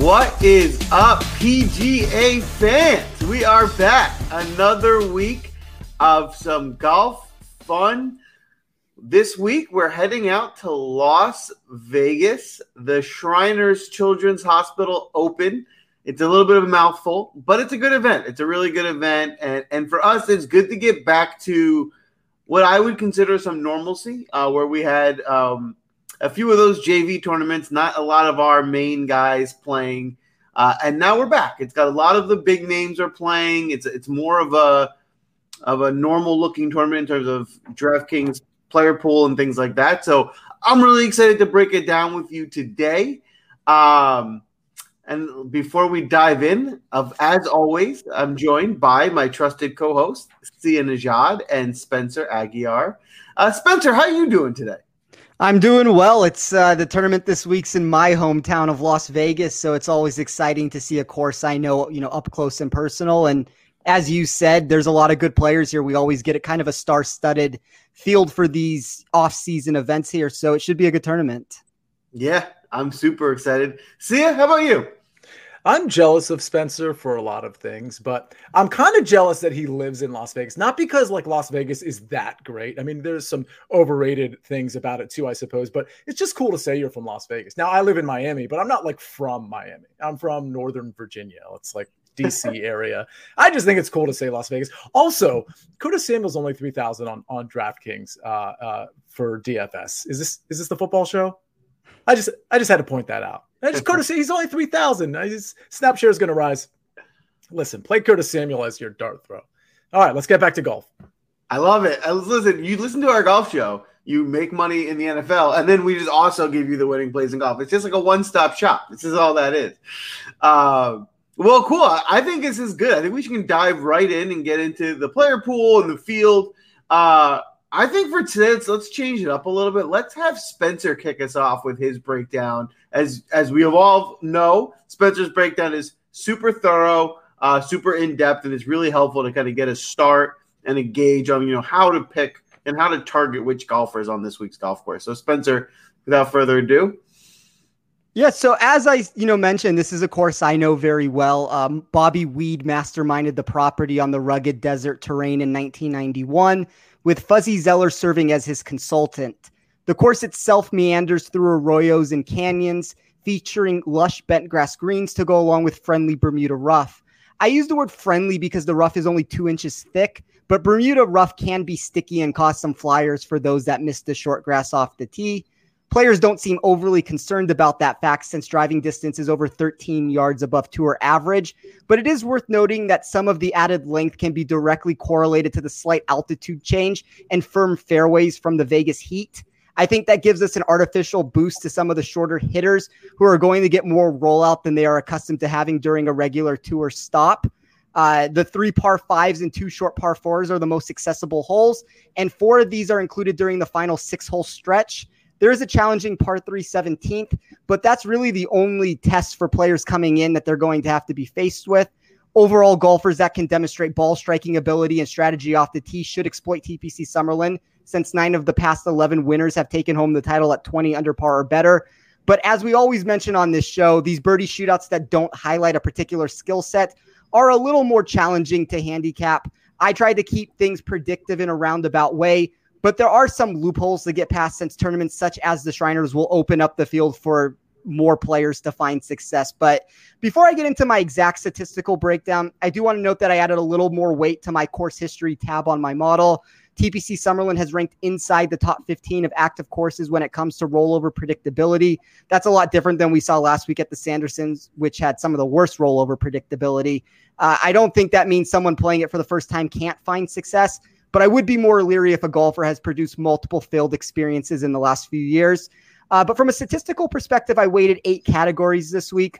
What is up, PGA fans? We are back. Another week of some golf fun. This week, we're heading out to Las Vegas. The Shriners Children's Hospital Open. It's a little bit of a mouthful, but it's a good event. It's a really good event. And, and for us, it's good to get back to what I would consider some normalcy, uh, where we had um, a few of those JV tournaments, not a lot of our main guys playing. Uh, and now we're back. It's got a lot of the big names are playing. It's it's more of a of a normal looking tournament in terms of DraftKings player pool and things like that. So I'm really excited to break it down with you today. Um, and before we dive in, of as always, I'm joined by my trusted co-host Sia Nejad and Spencer Aguiar. Uh, Spencer, how are you doing today? I'm doing well. It's uh, the tournament this week's in my hometown of Las Vegas, so it's always exciting to see a course I know, you know, up close and personal. And as you said, there's a lot of good players here. We always get a kind of a star-studded field for these off-season events here, so it should be a good tournament. Yeah, I'm super excited. Sia, how about you? I'm jealous of Spencer for a lot of things, but I'm kind of jealous that he lives in Las Vegas. Not because like Las Vegas is that great. I mean, there's some overrated things about it too, I suppose, but it's just cool to say you're from Las Vegas. Now, I live in Miami, but I'm not like from Miami. I'm from Northern Virginia. It's like DC area. I just think it's cool to say Las Vegas. Also, Curtis Samuel's only 3000 on on DraftKings uh, uh, for DFS. Is this is this the football show? I just I just had to point that out. I just Curtis, he's only three thousand. Snap share is going to rise. Listen, play Curtis Samuel as your dart throw. All right, let's get back to golf. I love it. Listen, you listen to our golf show, you make money in the NFL, and then we just also give you the winning plays in golf. It's just like a one-stop shop. This is all that is. Uh, well, cool. I think this is good. I think we can dive right in and get into the player pool and the field. Uh, I think for today, let's, change it up a little bit. Let's have Spencer kick us off with his breakdown. As as we all know, Spencer's breakdown is super thorough, uh, super in depth, and it's really helpful to kind of get a start and a gauge on you know how to pick and how to target which golfers on this week's golf course. So, Spencer, without further ado. Yeah, so as I you know mentioned, this is a course I know very well. Um, Bobby Weed masterminded the property on the rugged desert terrain in 1991 with Fuzzy Zoeller serving as his consultant. The course itself meanders through arroyos and canyons, featuring lush bent grass greens to go along with friendly Bermuda rough. I use the word friendly because the rough is only two inches thick, but Bermuda rough can be sticky and cause some flyers for those that miss the short grass off the tee. Players don't seem overly concerned about that fact since driving distance is over 13 yards above tour average. But it is worth noting that some of the added length can be directly correlated to the slight altitude change and firm fairways from the Vegas heat. I think that gives us an artificial boost to some of the shorter hitters who are going to get more rollout than they are accustomed to having during a regular tour stop. Uh, the three par fives and two short par fours are the most accessible holes, and four of these are included during the final six hole stretch. There is a challenging par 3 17th, but that's really the only test for players coming in that they're going to have to be faced with. Overall, golfers that can demonstrate ball striking ability and strategy off the tee should exploit TPC Summerlin, since nine of the past 11 winners have taken home the title at 20 under par or better. But as we always mention on this show, these birdie shootouts that don't highlight a particular skill set are a little more challenging to handicap. I tried to keep things predictive in a roundabout way, but there are some loopholes to get past since tournaments such as the Shriners will open up the field for more players to find success. But before I get into my exact statistical breakdown, I do want to note that I added a little more weight to my course history tab on my model. TPC Summerlin has ranked inside the top 15 of active courses when it comes to rollover predictability. That's a lot different than we saw last week at the Sandersons, which had some of the worst rollover predictability. Uh, I don't think that means someone playing it for the first time can't find success. But I would be more leery if a golfer has produced multiple failed experiences in the last few years. Uh, but from a statistical perspective, I weighted eight categories this week.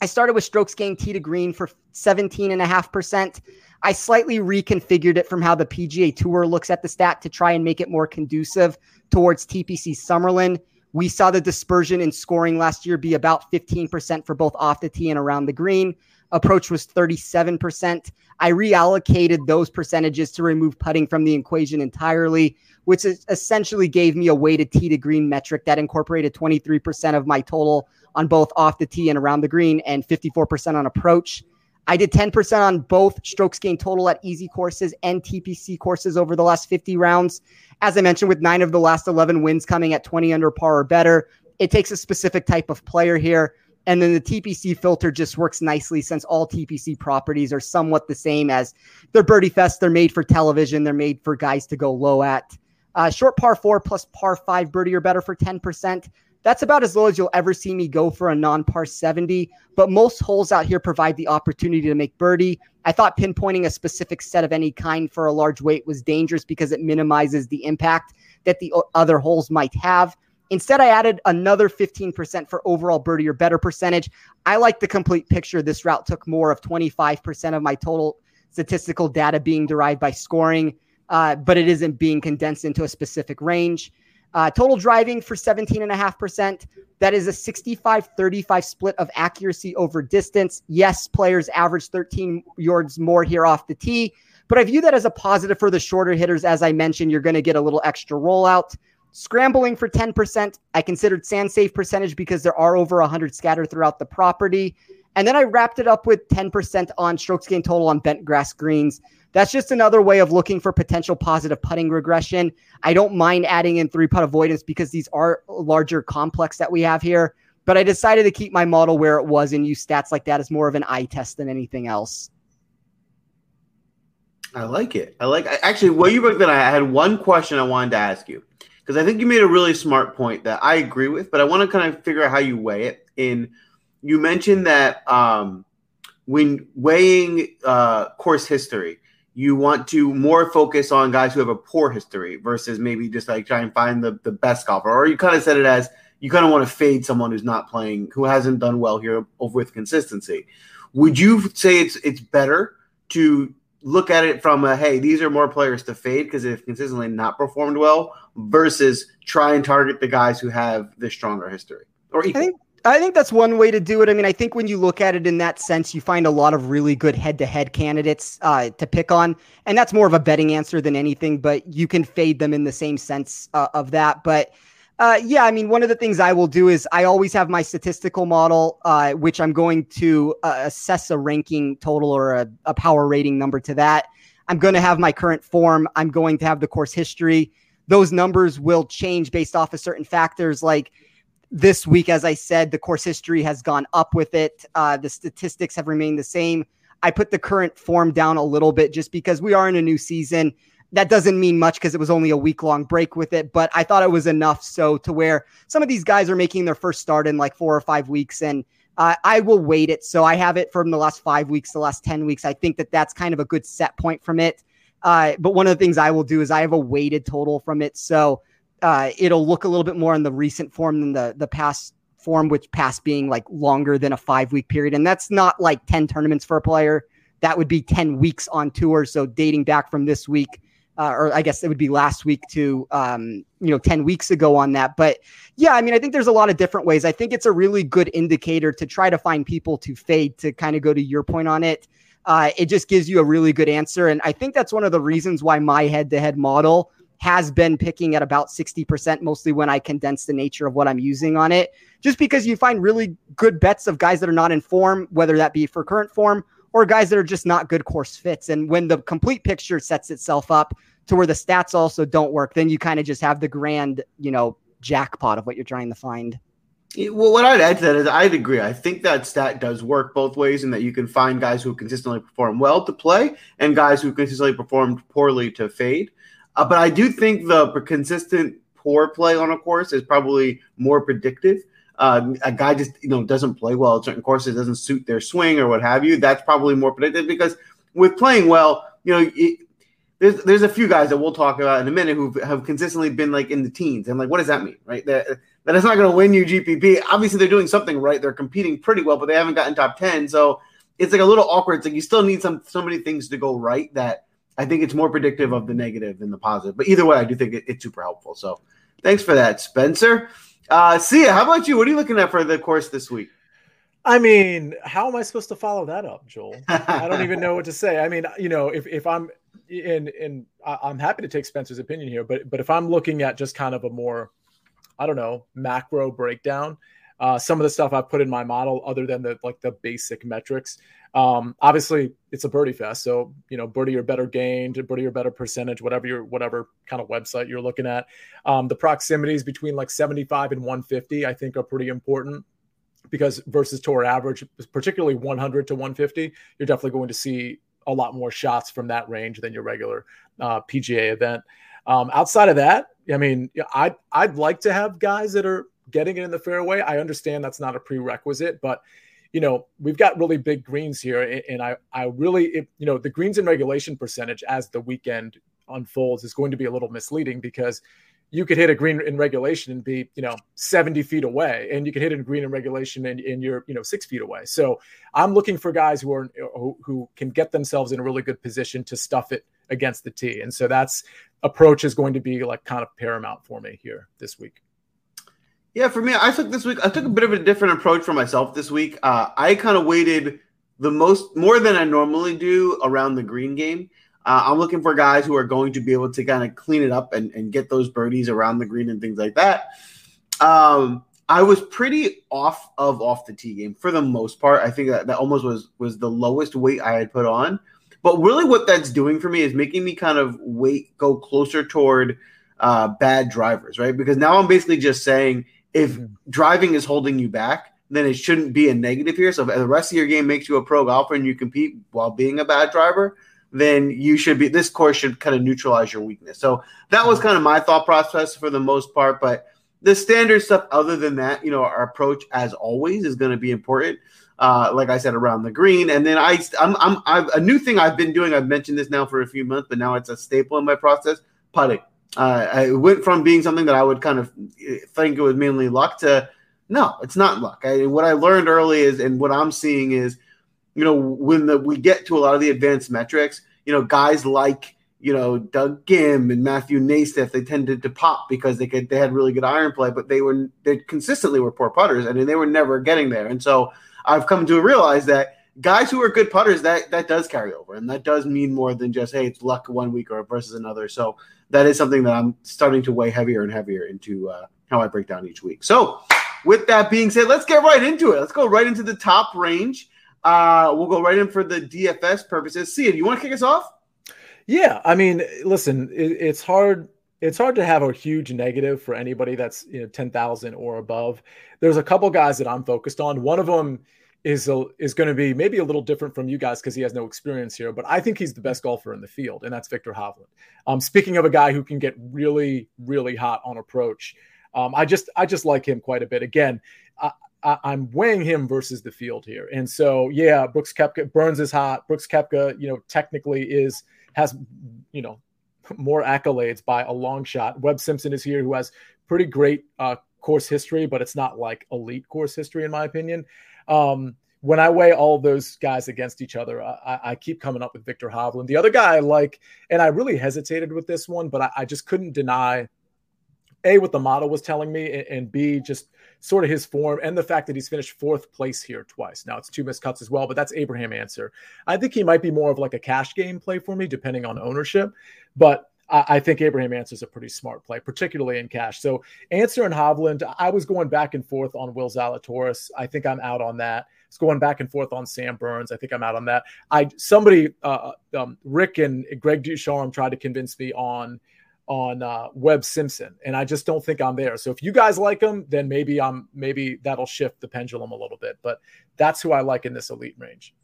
I started with strokes gained tee to green for 17.5%. I slightly reconfigured it from how the PGA Tour looks at the stat to try and make it more conducive towards TPC Summerlin. We saw the dispersion in scoring last year be about 15% for both off the tee and around the green. Approach was 37%. I reallocated those percentages to remove putting from the equation entirely, which essentially gave me a weighted tee to green metric that incorporated 23% of my total on both off the tee and around the green, and 54% on approach. I did 10% on both strokes gained total at easy courses and TPC courses over the last 50 rounds. As I mentioned, with nine of the last 11 wins coming at 20 under par or better, it takes a specific type of player here. And then the TPC filter just works nicely since all TPC properties are somewhat the same as they're birdie fest. They're made for television. They're made for guys to go low at. Uh, short par four plus par five birdie or better for 10%. That's about as low as you'll ever see me go for a non par 70. But most holes out here provide the opportunity to make birdie. I thought pinpointing a specific set of any kind for a large weight was dangerous because it minimizes the impact that the other holes might have. Instead, I added another 15% for overall birdie or better percentage. I like the complete picture. This route took more of 25% of my total statistical data being derived by scoring, uh, but it isn't being condensed into a specific range. Uh, total driving for 17.5%. That is a 65 35 split of accuracy over distance. Yes, players average 13 yards more here off the tee, but I view that as a positive for the shorter hitters. As I mentioned, you're going to get a little extra rollout. Scrambling for 10%. I considered sand save percentage because there are over 100 scattered throughout the property. And then I wrapped it up with 10% on strokes gain total on bent grass greens. That's just another way of looking for potential positive putting regression. I don't mind adding in three putt avoidance because these are larger complex that we have here. But I decided to keep my model where it was and use stats like that as more of an eye test than anything else. I like it. I like actually what you broke that I had one question I wanted to ask you because I think you made a really smart point that I agree with, but I want to kind of figure out how you weigh it. In you mentioned that um, when weighing uh, course history, you want to more focus on guys who have a poor history versus maybe just like try and find the, the best golfer. Or you kind of said it as you kind of want to fade someone who's not playing, who hasn't done well here over with consistency. Would you say it's it's better to look at it from a hey, these are more players to fade because they've consistently not performed well versus try and target the guys who have the stronger history or equal? I think I think that's one way to do it. I mean, I think when you look at it in that sense, you find a lot of really good head-to-head candidates uh, to pick on, and that's more of a betting answer than anything. But you can fade them in the same sense uh, of that. But uh, yeah, I mean, one of the things I will do is I always have my statistical model, uh, which I'm going to uh, assess a ranking total or a, a power rating number to that. I'm going to have my current form. I'm going to have the course history. Those numbers will change based off of certain factors like this week, as I said, the course history has gone up with it. Uh, the statistics have remained the same. I put the current form down a little bit just because we are in a new season. That doesn't mean much because it was only a week long break with it, but I thought it was enough so to where some of these guys are making their first start in like four or five weeks. And uh, I will wait it. So I have it from the last five weeks, the last 10 weeks. I think that that's kind of a good set point from it. Uh, but one of the things I will do is I have a weighted total from it. So uh, it'll look a little bit more in the recent form than the the past form, which past being like longer than a five week period, and that's not like ten tournaments for a player. That would be ten weeks on tour. So dating back from this week, uh, or I guess it would be last week to um, you know ten weeks ago on that. But yeah, I mean, I think there's a lot of different ways. I think it's a really good indicator to try to find people to fade. To kind of go to your point on it. Uh, it just gives you a really good answer. And I think that's one of the reasons why my head to head model has been picking at about 60%, mostly when I condense the nature of what I'm using on it, just because you find really good bets of guys that are not in form, whether that be for current form or guys that are just not good course fits. And when the complete picture sets itself up to where the stats also don't work, then you kind of just have the grand, you know, jackpot of what you're trying to find. Well, what I'd add to that is I'd agree. I think that stat does work both ways, and that you can find guys who consistently perform well to play and guys who consistently performed poorly to fade. Uh, but I do think the consistent poor play on a course is probably more predictive. Uh, a guy just you know doesn't play well at certain courses, doesn't suit their swing or what have you. That's probably more predictive because with playing well, you know, it, there's there's a few guys that we'll talk about in a minute who have consistently been like in the teens, and like, what does that mean, right? That that is not going to win you GPP. Obviously, they're doing something right. They're competing pretty well, but they haven't gotten top ten, so it's like a little awkward. It's like you still need some so many things to go right that I think it's more predictive of the negative than the positive. But either way, I do think it, it's super helpful. So thanks for that, Spencer. Uh, Sia, how about you? What are you looking at for the course this week? I mean, how am I supposed to follow that up, Joel? I don't even know what to say. I mean, you know, if, if I'm in, in, I'm happy to take Spencer's opinion here, but, but if I'm looking at just kind of a more, I don't know, macro breakdown, uh, some of the stuff I've put in my model, other than the like the basic metrics. Um, obviously, it's a birdie fest, so you know birdie or better gained, birdie or better percentage, whatever your whatever kind of website you're looking at. Um, the proximities between like 75 and 150, I think, are pretty important because versus tour average, particularly 100 to 150, you're definitely going to see a lot more shots from that range than your regular uh, PGA event. Um, outside of that, I mean, I'd I'd like to have guys that are getting it in the fairway. I understand that's not a prerequisite, but you know we've got really big greens here, and I I really it, you know the greens and regulation percentage as the weekend unfolds is going to be a little misleading because you could hit a green in regulation and be you know 70 feet away and you could hit a green in regulation and, and you're you know six feet away so i'm looking for guys who are who, who can get themselves in a really good position to stuff it against the tee and so that's approach is going to be like kind of paramount for me here this week yeah for me i took this week i took a bit of a different approach for myself this week uh, i kind of waited the most more than i normally do around the green game uh, I'm looking for guys who are going to be able to kind of clean it up and, and get those birdies around the green and things like that. Um, I was pretty off of off the tee game for the most part. I think that, that almost was was the lowest weight I had put on. But really, what that's doing for me is making me kind of weight go closer toward uh, bad drivers, right? Because now I'm basically just saying if driving is holding you back, then it shouldn't be a negative here. So if the rest of your game makes you a pro golfer and you compete while being a bad driver, then you should be this course should kind of neutralize your weakness. So that was kind of my thought process for the most part. But the standard stuff, other than that, you know, our approach as always is going to be important. Uh, like I said, around the green, and then I, I'm, I'm, I've, a new thing I've been doing. I've mentioned this now for a few months, but now it's a staple in my process. Putting. Uh, I went from being something that I would kind of eh, think it was mainly luck to no, it's not luck. I, what I learned early is, and what I'm seeing is you know, when the, we get to a lot of the advanced metrics, you know, guys like, you know, Doug Ghim and Matthew NeSmith, they tended to pop because they could, they had really good iron play, but they were, they consistently were poor putters and they were never getting there. And so I've come to realize that guys who are good putters, that, that does carry over. And that does mean more than just, Hey, it's luck one week or versus another. So that is something that I'm starting to weigh heavier and heavier into uh, how I break down each week. So with that being said, let's get right into it. Let's go right into the top range. Uh, we'll go right in for the DFS purposes. See, you want to kick us off? Yeah, I mean, listen, it, it's hard. It's hard to have a huge negative for anybody that's you know ten thousand or above. There's a couple guys that I'm focused on. One of them is a, is going to be maybe a little different from you guys because he has no experience here, but I think he's the best golfer in the field, and that's Viktor Hovland. Um, speaking of a guy who can get really, really hot on approach, um, I just I just like him quite a bit. Again, I, am weighing him versus the field here. And so, yeah, Brooks Koepka Burns is hot. Brooks Koepka, you know, technically is has, you know, more accolades by a long shot. Webb Simpson is here, who has pretty great uh, course history, but it's not like elite course history, in my opinion. Um, when I weigh all those guys against each other, I, I, keep coming up with Viktor Hovland. The other guy I like, and I really hesitated with this one, but I, I just couldn't deny a what the model was telling me, and b just sort of his form and the fact that he's finished fourth place here twice. Now it's two missed cuts as well, but that's Abraham Ancer. I think he might be more of like a cash game play for me, depending on ownership. But I, think Abraham Ancer is a pretty smart play, particularly in cash. So Ancer and Hovland, I was going back and forth on Will Zalatoris. I think I'm out on that. It's going back and forth on Sam Burns. I think I'm out on that. I somebody, uh, um, Rick and Greg Ducharme tried to convince me on on uh, Webb Simpson, and I just don't think I'm there. So if you guys like him, then maybe I'm maybe that'll shift the pendulum a little bit. But that's who I like in this elite range.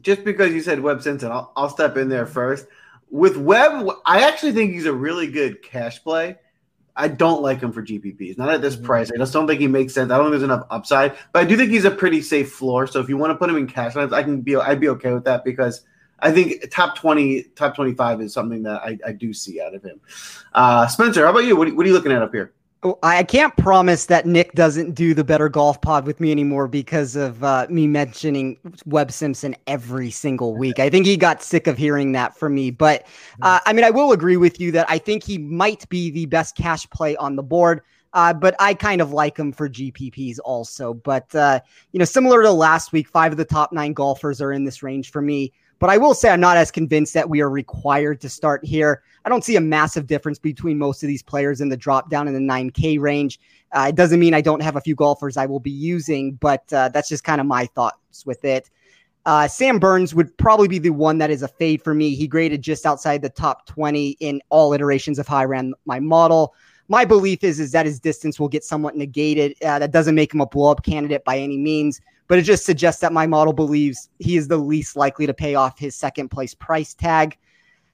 Just because you said Webb Simpson, I'll, I'll step in there first. With Webb, I actually think he's a really good cash play. I don't like him for GPPs, not at this mm-hmm. price. I just don't think he makes sense. I don't think there's enough upside, but I do think he's a pretty safe floor. So if you want to put him in cash lines, I can be I'd be okay with that because I think top 20, top 25 is something that I, I do see out of him. Uh, Spencer, how about you? What, what are you looking at up here? Oh, I can't promise that Nick doesn't do the better golf pod with me anymore because of uh, me mentioning Webb Simpson every single week. I think he got sick of hearing that from me. But uh, I mean, I will agree with you that I think he might be the best cash play on the board. Uh, but I kind of like him for GPPs also. But, uh, you know, similar to last week, five of the top nine golfers are in this range for me. But I will say I'm not as convinced that we are required to start here. I don't see a massive difference between most of these players in the drop down in the 9K range. Uh, it doesn't mean I don't have a few golfers I will be using, but uh, that's just kind of my thoughts with it. Uh, Sam Burns would probably be the one that is a fade for me. He graded just outside the top 20 in all iterations of how I ran my model. My belief is, is that his distance will get somewhat negated. Uh, that doesn't make him a blow up candidate by any means, but it just suggests that my model believes he is the least likely to pay off his second place price tag.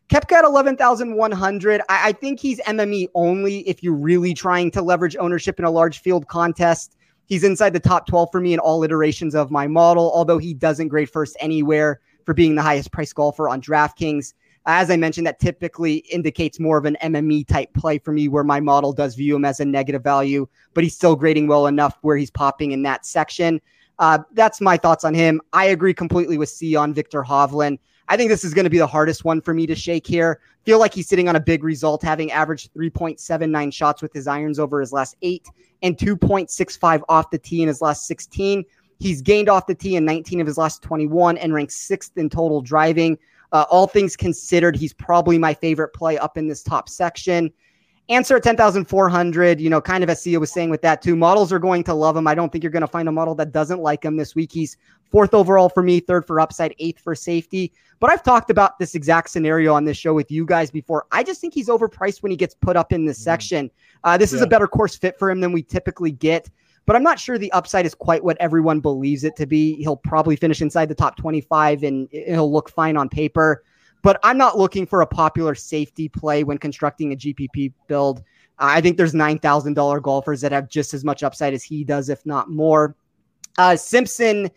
Koepka at 11,100. I, I think he's MME only if you're really trying to leverage ownership in a large field contest. He's inside the top 12 for me in all iterations of my model, although he doesn't grade first anywhere for being the highest price golfer on DraftKings. As I mentioned, that typically indicates more of an MME type play for me, where my model does view him as a negative value, but he's still grading well enough where he's popping in that section. Uh, that's my thoughts on him. I agree completely with C on Viktor Hovland. I think this is going to be the hardest one for me to shake here. Feel like he's sitting on a big result, having averaged 3.79 shots with his irons over his last eight and 2.65 off the tee in his last 16. He's gained off the tee in 19 of his last 21 and ranks sixth in total driving. Uh, all things considered, he's probably my favorite play up in this top section. Ancer at 10,400, you know, kind of as Sia was saying with that too. Models are going to love him. I don't think you're going to find a model that doesn't like him this week. He's fourth overall for me, third for upside, eighth for safety. But I've talked about this exact scenario on this show with you guys before. I just think he's overpriced when he gets put up in this mm-hmm. section. Uh, this yeah. is a better course fit for him than we typically get. But I'm not sure the upside is quite what everyone believes it to be. He'll probably finish inside the top 25 and he'll look fine on paper but I'm not looking for a popular safety play when constructing a GPP build. I think there's $9,000 golfers that have just as much upside as he does, if not more. Uh, Simpson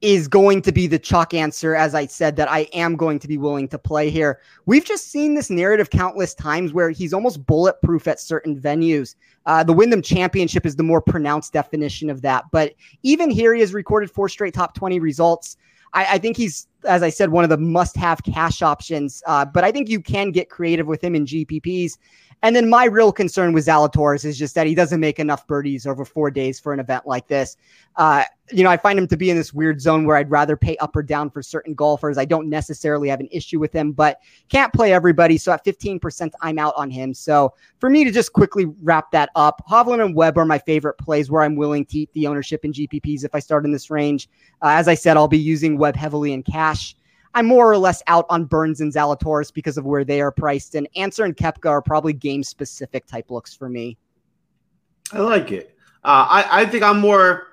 is going to be the chalk answer, as I said, that I am going to be willing to play here. We've just seen this narrative countless times where he's almost bulletproof at certain venues. Uh, the Wyndham Championship is the more pronounced definition of that. But even here, he has recorded four straight top 20 results. I, I think he's, as I said, one of the must have cash options. Uh, but I think you can get creative with him in GPPs. And then my real concern with Zalatoris is just that he doesn't make enough birdies over four days for an event like this. Uh, you know, I find him to be in this weird zone where I'd rather pay up or down for certain golfers. I don't necessarily have an issue with him, but can't play everybody. So at 15%, I'm out on him. So for me to just quickly wrap that up, Hovland and Webb are my favorite plays where I'm willing to eat the ownership in GPPs if I start in this range. Uh, as I said, I'll be using Webb heavily in cash. I'm more or less out on Burns and Zalatoris because of where they are priced. And Ancer and Koepka are probably game specific type looks for me. I like it. Uh, I, I think I'm more,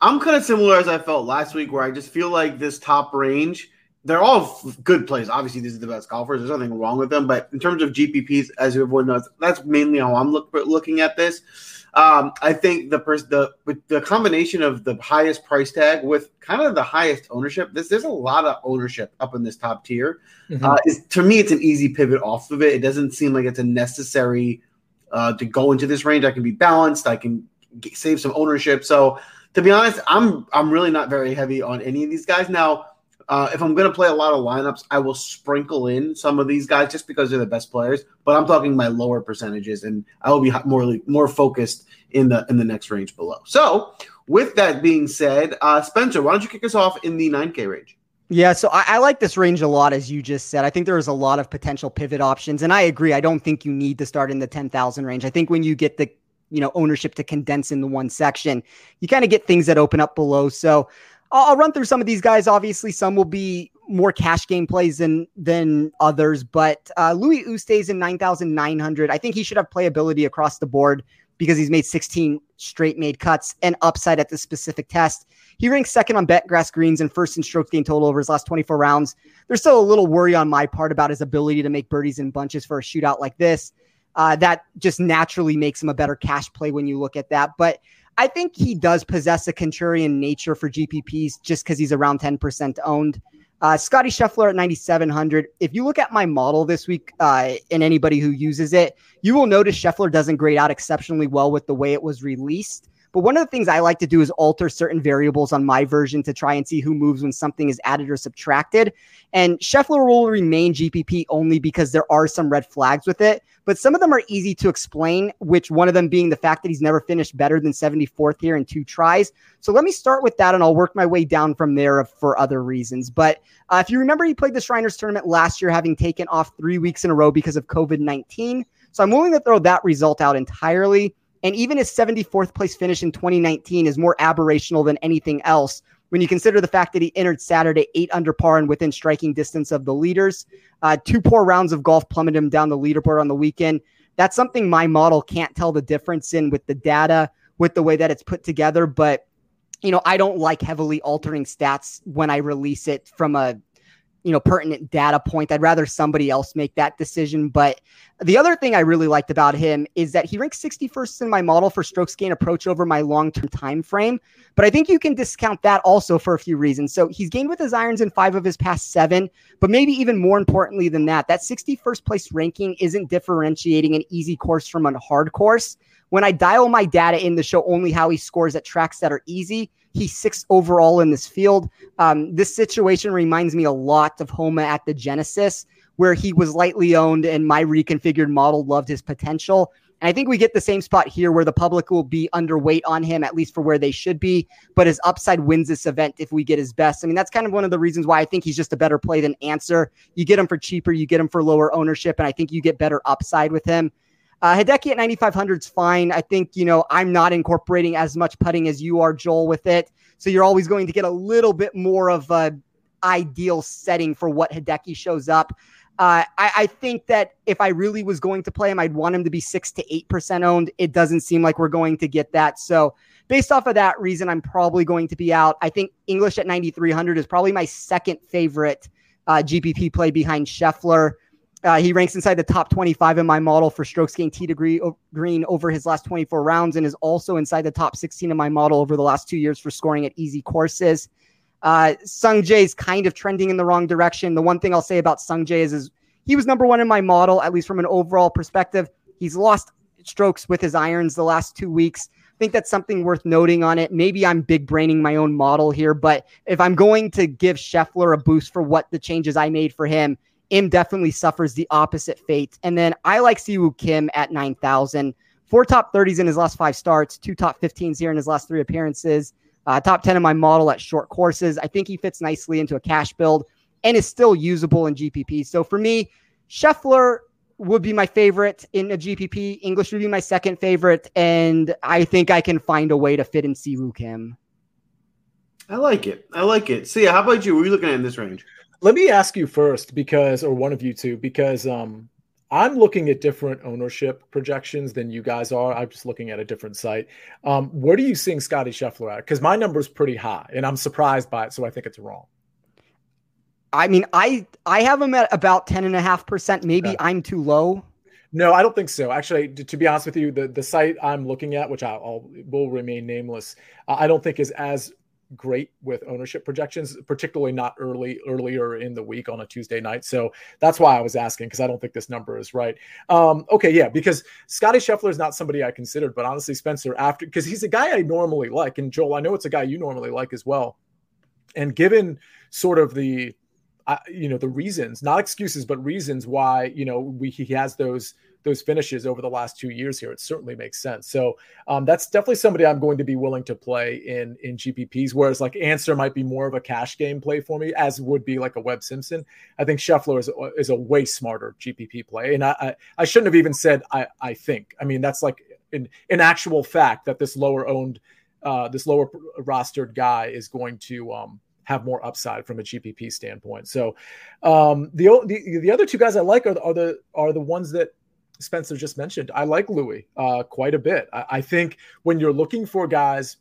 I'm kind of similar as I felt last week, where I just feel like this top range, they're all good plays. Obviously, these are the best golfers. There's nothing wrong with them. But in terms of GPPs, as everyone knows, that's mainly how I'm look, looking at this. Um, I think the pers- the the combination of the highest price tag with kind of the highest ownership. This there's a lot of ownership up in this top tier. Mm-hmm. Uh, is to me, it's an easy pivot off of it. It doesn't seem like it's a necessary uh, to go into this range. I can be balanced. I can get, save some ownership. So to be honest, I'm I'm really not very heavy on any of these guys now. Uh, if I'm going to play a lot of lineups, I will sprinkle in some of these guys just because they're the best players. But I'm talking my lower percentages, and I will be more more focused in the in the next range below. So, with that being said, uh, Spencer, why don't you kick us off in the 9K range? Yeah, so I, I, like this range a lot, as you just said. I think there is a lot of potential pivot options, and I agree. I don't think you need to start in the ten thousand range. I think when you get the you know ownership to condense in the one section, you kind of get things that open up below. So I'll run through some of these guys. Obviously, some will be more cash game plays than than others, but uh, Louis Oosthuizen in nine thousand nine hundred. I think he should have playability across the board because he's made sixteen straight made cuts and upside at the specific test. He ranks second on Bentgrass greens and first in strokes gained total over his last 24 rounds. There's still a little worry on my part about his ability to make birdies in bunches for a shootout like this. Uh, that just naturally makes him a better cash play when you look at that. But I think he does possess a contrarian nature for GPPs just because he's around 10% owned. Uh, Scotty Scheffler at 9,700. If you look at my model this week uh, and anybody who uses it, you will notice Scheffler doesn't grade out exceptionally well with the way it was released. But one of the things I like to do is alter certain variables on my version to try and see who moves when something is added or subtracted. And Scheffler will remain GPP only because there are some red flags with it, but some of them are easy to explain, which one of them being the fact that he's never finished better than 74th here in two tries. So let me start with that and I'll work my way down from there for other reasons. But uh, if you remember, he played the Shriners tournament last year, having taken off three weeks in a row because of COVID 19. So I'm willing to throw that result out entirely And even his 74th place finish in 2019 is more aberrational than anything else when you consider the fact that he entered Saturday eight under par and within striking distance of the leaders. Uh, two poor rounds of golf plummeted him down the leaderboard on the weekend. That's something my model can't tell the difference in with the data, with the way that it's put together. But, you know, I don't like heavily altering stats when I release it from a you know pertinent data point. I'd rather somebody else make that decision. But the other thing i really liked about him is that he ranks 61st in my model for strokes gain approach over my long-term time frame. But i think you can discount that also for a few reasons. So he's gained with his irons in five of his past seven but maybe even more importantly than that that 61st place ranking isn't differentiating an easy course from a hard course. When i dial my data in to show only how he scores at tracks that are easy He's sixth overall in this field. Um, this situation reminds me a lot of Homa at the Genesis, where he was lightly owned and my reconfigured model loved his potential. And I think we get the same spot here where the public will be underweight on him, at least for where they should be. But his upside wins this event if we get his best. I mean, that's kind of one of the reasons why I think he's just a better play than Ancer. You get him for cheaper, you get him for lower ownership, and I think you get better upside with him. Uh, Hideki at 9,500 is fine. I think, you know, I'm not incorporating as much putting as you are, Joel, with it. So you're always going to get a little bit more of a ideal setting for what Hideki shows up. Uh, I, I, think that if I really was going to play him, I'd want him to be six to eight percent owned. It doesn't seem like we're going to get that. So, based off of that reason, I'm probably going to be out. I think English at 9,300 is probably my second favorite uh, GPP play behind Scheffler. Uh, he ranks inside the top 25 in my model for strokes gained tee degree o- green over his last 24 rounds and is also inside the top 16 in my model over the last two years for scoring at easy courses. Uh, Sung is kind of trending in the wrong direction. The one thing I'll say about Sung Jae is, is he was number one in my model, at least from an overall perspective. He's lost strokes with his irons the last two weeks. I think that's something worth noting on it. Maybe I'm big braining my own model here, but if I'm going to give Scheffler a boost for what the changes I made for him, Im definitely suffers the opposite fate. And then I like Siwoo Kim at 9,000. Four top 30s in his last five starts, two top 15s here in his last three appearances, uh, top 10 in my model at short courses. I think he fits nicely into a cash build and is still usable in GPP. So for me, Scheffler would be my favorite in a GPP. English would be my second favorite. And I think I can find a way to fit in Siwoo Kim. I like it. I like it. See, how about you? What are you looking at in this range? Let me ask you first, because, or one of you two, because um, I'm looking at different ownership projections than you guys are. I'm just looking at a different site. Um, what are you seeing Scotty Scheffler at? Because my number is pretty high, and I'm surprised by it, so I think it's wrong. I mean, I I have him at about ten and a half percent. Maybe okay. I'm too low. No, I don't think so. Actually, to, to, be honest with you, the, the site I'm looking at, which I'll, I'll remain nameless, I don't think is as great with ownership projections, particularly not early earlier in the week on a Tuesday night. So that's why I was asking because I don't think this number is right. Um, okay, yeah, because Scotty Scheffler is not somebody I considered, but honestly, Spencer, after because he's a guy I normally like, and Joel, I know it's a guy you normally like as well. And given sort of the uh, you know the reasons, not excuses, but reasons why you know we, he has those those finishes over the last two years here, it certainly makes sense. So um, that's definitely somebody I'm going to be willing to play in in GPPs. Whereas like Ancer might be more of a cash game play for me, as would be like a Webb Simpson. I think Scheffler is, is a way smarter GPP play, and I, I, I shouldn't have even said I I think. I mean that's like an an actual fact that this lower owned. Uh, this lower rostered guy is going to um, have more upside from a GPP standpoint. So um, the, the the other two guys I like are the, are the are the ones that Spencer just mentioned, I like Louis uh, quite a bit. I, I, think when you're looking for guys,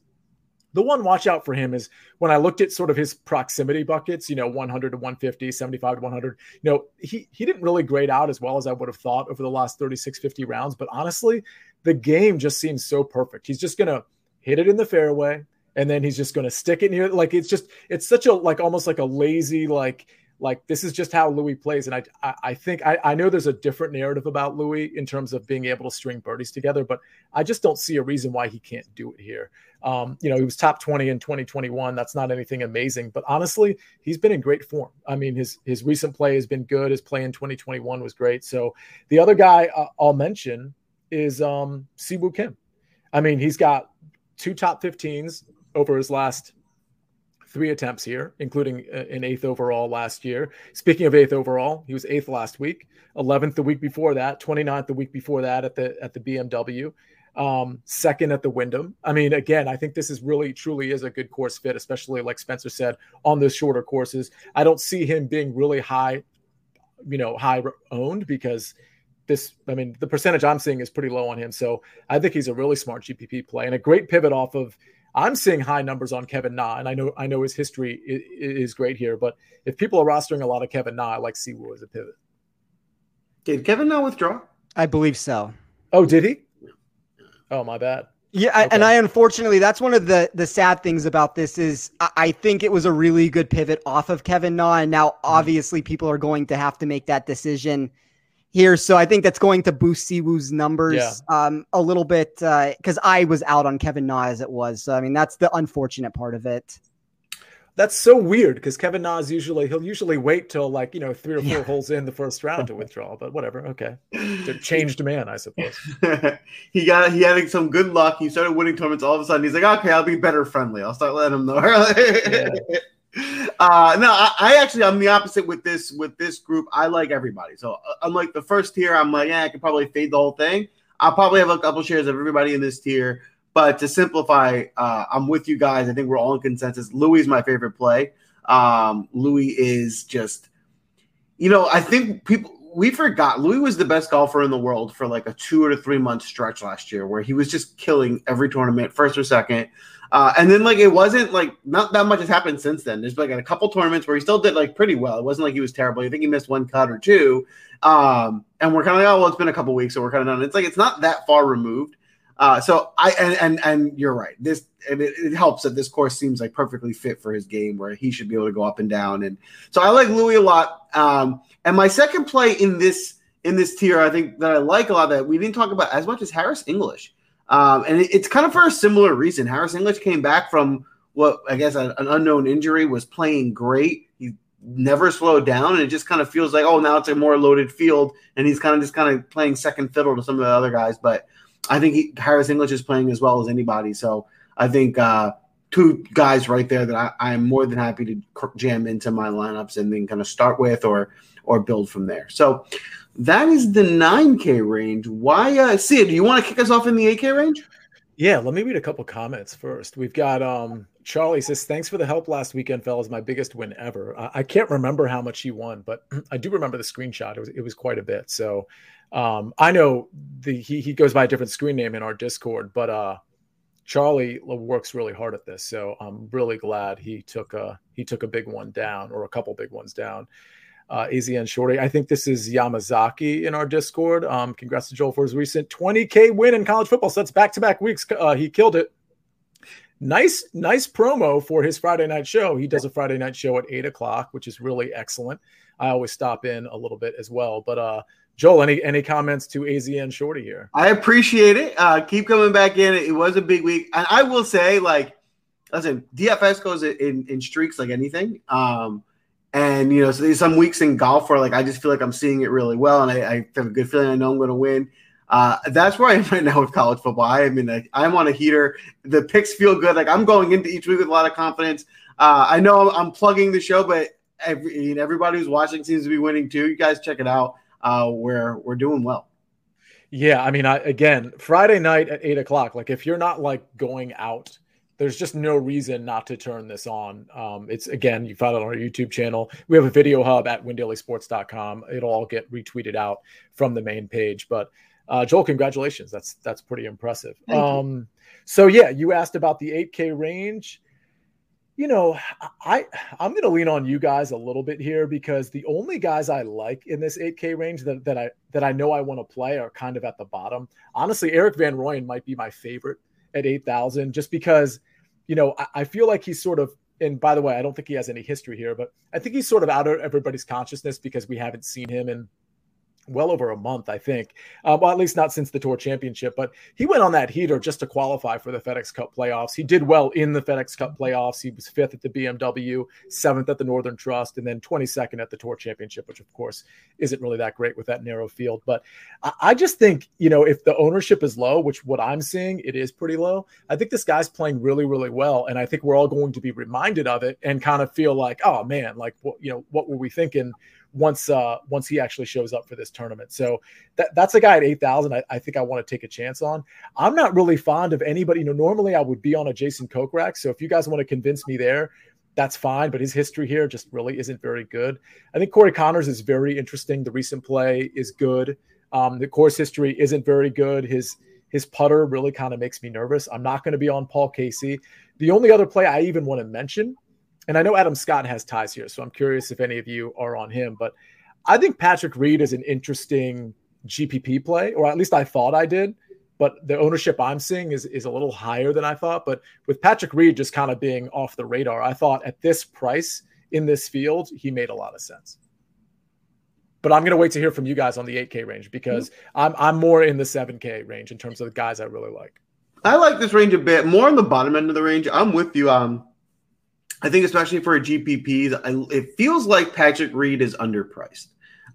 the one watch out for him is when I looked at sort of his proximity buckets, you know, 100 to 150, 75 to 100. You know, he he didn't really grade out as well as I would have thought over the last 36, 50 rounds. But honestly, the game just seems so perfect. He's just gonna hit it in the fairway, and then he's just gonna stick it in here. Like it's just it's such a like almost like a lazy like like this is just how Louis plays. And I I, I think I, I know there's a different narrative about Louis in terms of being able to string birdies together, but I just don't see a reason why he can't do it here. Um, you know, he was top 20 in 2021. That's not anything amazing, but honestly, he's been in great form. I mean, his his recent play has been good. His play in 2021 was great. So the other guy uh, I'll mention is um Siwoo Kim. I mean, he's got two top 15s over his last three attempts here, including uh, an eighth overall last year. Speaking of eighth overall, he was eighth last week, 11th the week before that, 29th the week before that at the at the BMW. um, second at the Wyndham. I mean, again, I think this is really truly is a good course fit, especially like Spencer said on those shorter courses. I don't see him being really high, you know, high owned because this, I mean, the percentage I'm seeing is pretty low on him. So I think he's a really smart GPP play and a great pivot off of. I'm seeing high numbers on Kevin Na, and I know I know his history is, is great here. But if people are rostering a lot of Kevin Na, I like Si Woo as a pivot. Did Kevin Na withdraw? I believe so. Oh, did he? Oh, my bad. Yeah, okay. and I unfortunately that's one of the the sad things about this is I, I think it was a really good pivot off of Kevin Na, and now obviously people are going to have to make that decision here. So I think that's going to boost Si Woo's numbers yeah. um, a little bit because uh, I was out on Kevin Na as it was. So I mean that's the unfortunate part of it. That's so weird because Kevin Na's usually he'll usually wait till like you know three or four yeah. holes in the first round to withdraw, but whatever. Okay, changed man, I suppose. he got he had some good luck. He started winning tournaments. All of a sudden, he's like, okay, I'll be better friendly. I'll start letting him know. yeah. Uh, no, I, I, actually I'm the opposite with this with this group. I like everybody. So uh, unlike the first tier, I'm like, yeah, I could probably fade the whole thing. I'll probably have a couple shares of everybody in this tier. But to simplify, uh, I'm with you guys. I think we're all in consensus. Louis is my favorite play. Um, Louis is just, you know, I think people we forgot Louis was the best golfer in the world for like a two or three month stretch last year where he was just killing every tournament, first or second. Uh, and then like it wasn't like not that much has happened since then. There's like a couple tournaments where he still did like pretty well. It wasn't like he was terrible. I think he missed one cut or two. Um, and we're kind of like, oh well, it's been a couple weeks, so we're kind of done. It's like it's not that far removed. Uh, so I and, and and you're right. This it, it, helps that this course seems like perfectly fit for his game, where he should be able to go up and down. And so I like Louis a lot. Um, and my second play in this in this tier, I think that I like a lot that we didn't talk about as much as Harris English. Um, and it, it's kind of for a similar reason. Harris English came back from what I guess an, an unknown injury, was playing great. He never slowed down, and it just kind of feels like oh now it's a more loaded field, and he's kind of just kind of playing second fiddle to some of the other guys, but. I think he, Harris English is playing as well as anybody. So I think uh, two guys right there that I, am more than happy to jam into my lineups and then kind of start with or or build from there. So that is the 9K range. Why, uh, Sid? Do you want to kick us off in the 8K range? Yeah, let me read a couple comments first. We've got um, Charlie says, "Thanks for the help last weekend, fellas. My biggest win ever. I, I can't remember how much he won, but I do remember the screenshot. It was it was quite a bit. So um, I know the he he goes by a different screen name in our Discord, but uh, Charlie works really hard at this, so I'm really glad he took a he took a big one down or a couple big ones down. Uh, AZN Shorty, I think this is Yamazaki in our Discord. Um, congrats to Joel for his recent 20k win in college football. So that's back to back weeks. Uh, he killed it. Nice, nice promo for his Friday night show. He does a Friday night show at eight o'clock, which is really excellent. I always stop in a little bit as well, but uh, Joel, any any comments to AZN Shorty here? I appreciate it. Uh, keep coming back in. It was a big week, and I will say, like, listen, DFS goes in in streaks like anything. Um, and you know, so some weeks in golf where like I just feel like I'm seeing it really well, and I, I have a good feeling I know I'm going to win. Uh, that's where I am right now with college football. I mean, a, I'm on a heater. The picks feel good. Like I'm going into each week with a lot of confidence. Uh, I know I'm plugging the show, but every, everybody who's watching seems to be winning too. You guys check it out uh, we're we're doing well. Yeah, I mean, I, again, Friday night at eight o'clock. Like, if you're not like going out, there's just no reason not to turn this on. Um, it's again, you find it on our YouTube channel. We have a video hub at windailysports.com. It'll all get retweeted out from the main page. But uh, Joel, congratulations. That's that's pretty impressive. Um, so yeah, you asked about the 8K range you know, I I'm going to lean on you guys a little bit here because the only guys I like in this 8K range that, that I that I know I want to play are kind of at the bottom. Honestly, Erik van Rooyen might be my favorite at 8,000 just because, you know, I, I feel like he's sort of and by the way, I don't think he has any history here, but I think he's sort of out of everybody's consciousness because we haven't seen him in well over a month, I think. Uh, well, at least not since the Tour Championship, but he went on that heater just to qualify for the FedEx Cup playoffs. He did well in the FedEx Cup playoffs. He was fifth at the BMW, seventh at the Northern Trust, and then 22nd at the Tour Championship, which of course isn't really that great with that narrow field. But I, I just think, you know, if the ownership is low, which what I'm seeing, it is pretty low, I think this guy's playing really, really well. And I think we're all going to be reminded of it and kind of feel like, oh man, like, what, you know, what were we thinking? Once uh once he actually shows up for this tournament. So that that's a guy at eight thousand. I, I think I want to take a chance on. I'm not really fond of anybody. You know, normally I would be on a Jason Kokrak. So if you guys want to convince me there, that's fine. But his history here just really isn't very good. I think Corey Conners is very interesting. The recent play is good. Um, the course history isn't very good. His his putter really kind of makes me nervous. I'm not going to be on Paul Casey. The only other play I even want to mention, and I know Adam Scott has ties here, so I'm curious if any of you are on him, but I think Patrick Reed is an interesting GPP play, or at least I thought I did. But the ownership I'm seeing is, is a little higher than I thought. But with Patrick Reed just kind of being off the radar, I thought at this price in this field, he made a lot of sense but I'm going to wait to hear from you guys on the 8K range because mm-hmm. I'm I'm more in the 7K range in terms of the guys I really like. I like this range a bit more on the bottom end of the range. I'm with you. Um, I think especially for a GPP, it feels like Patrick Reed is underpriced.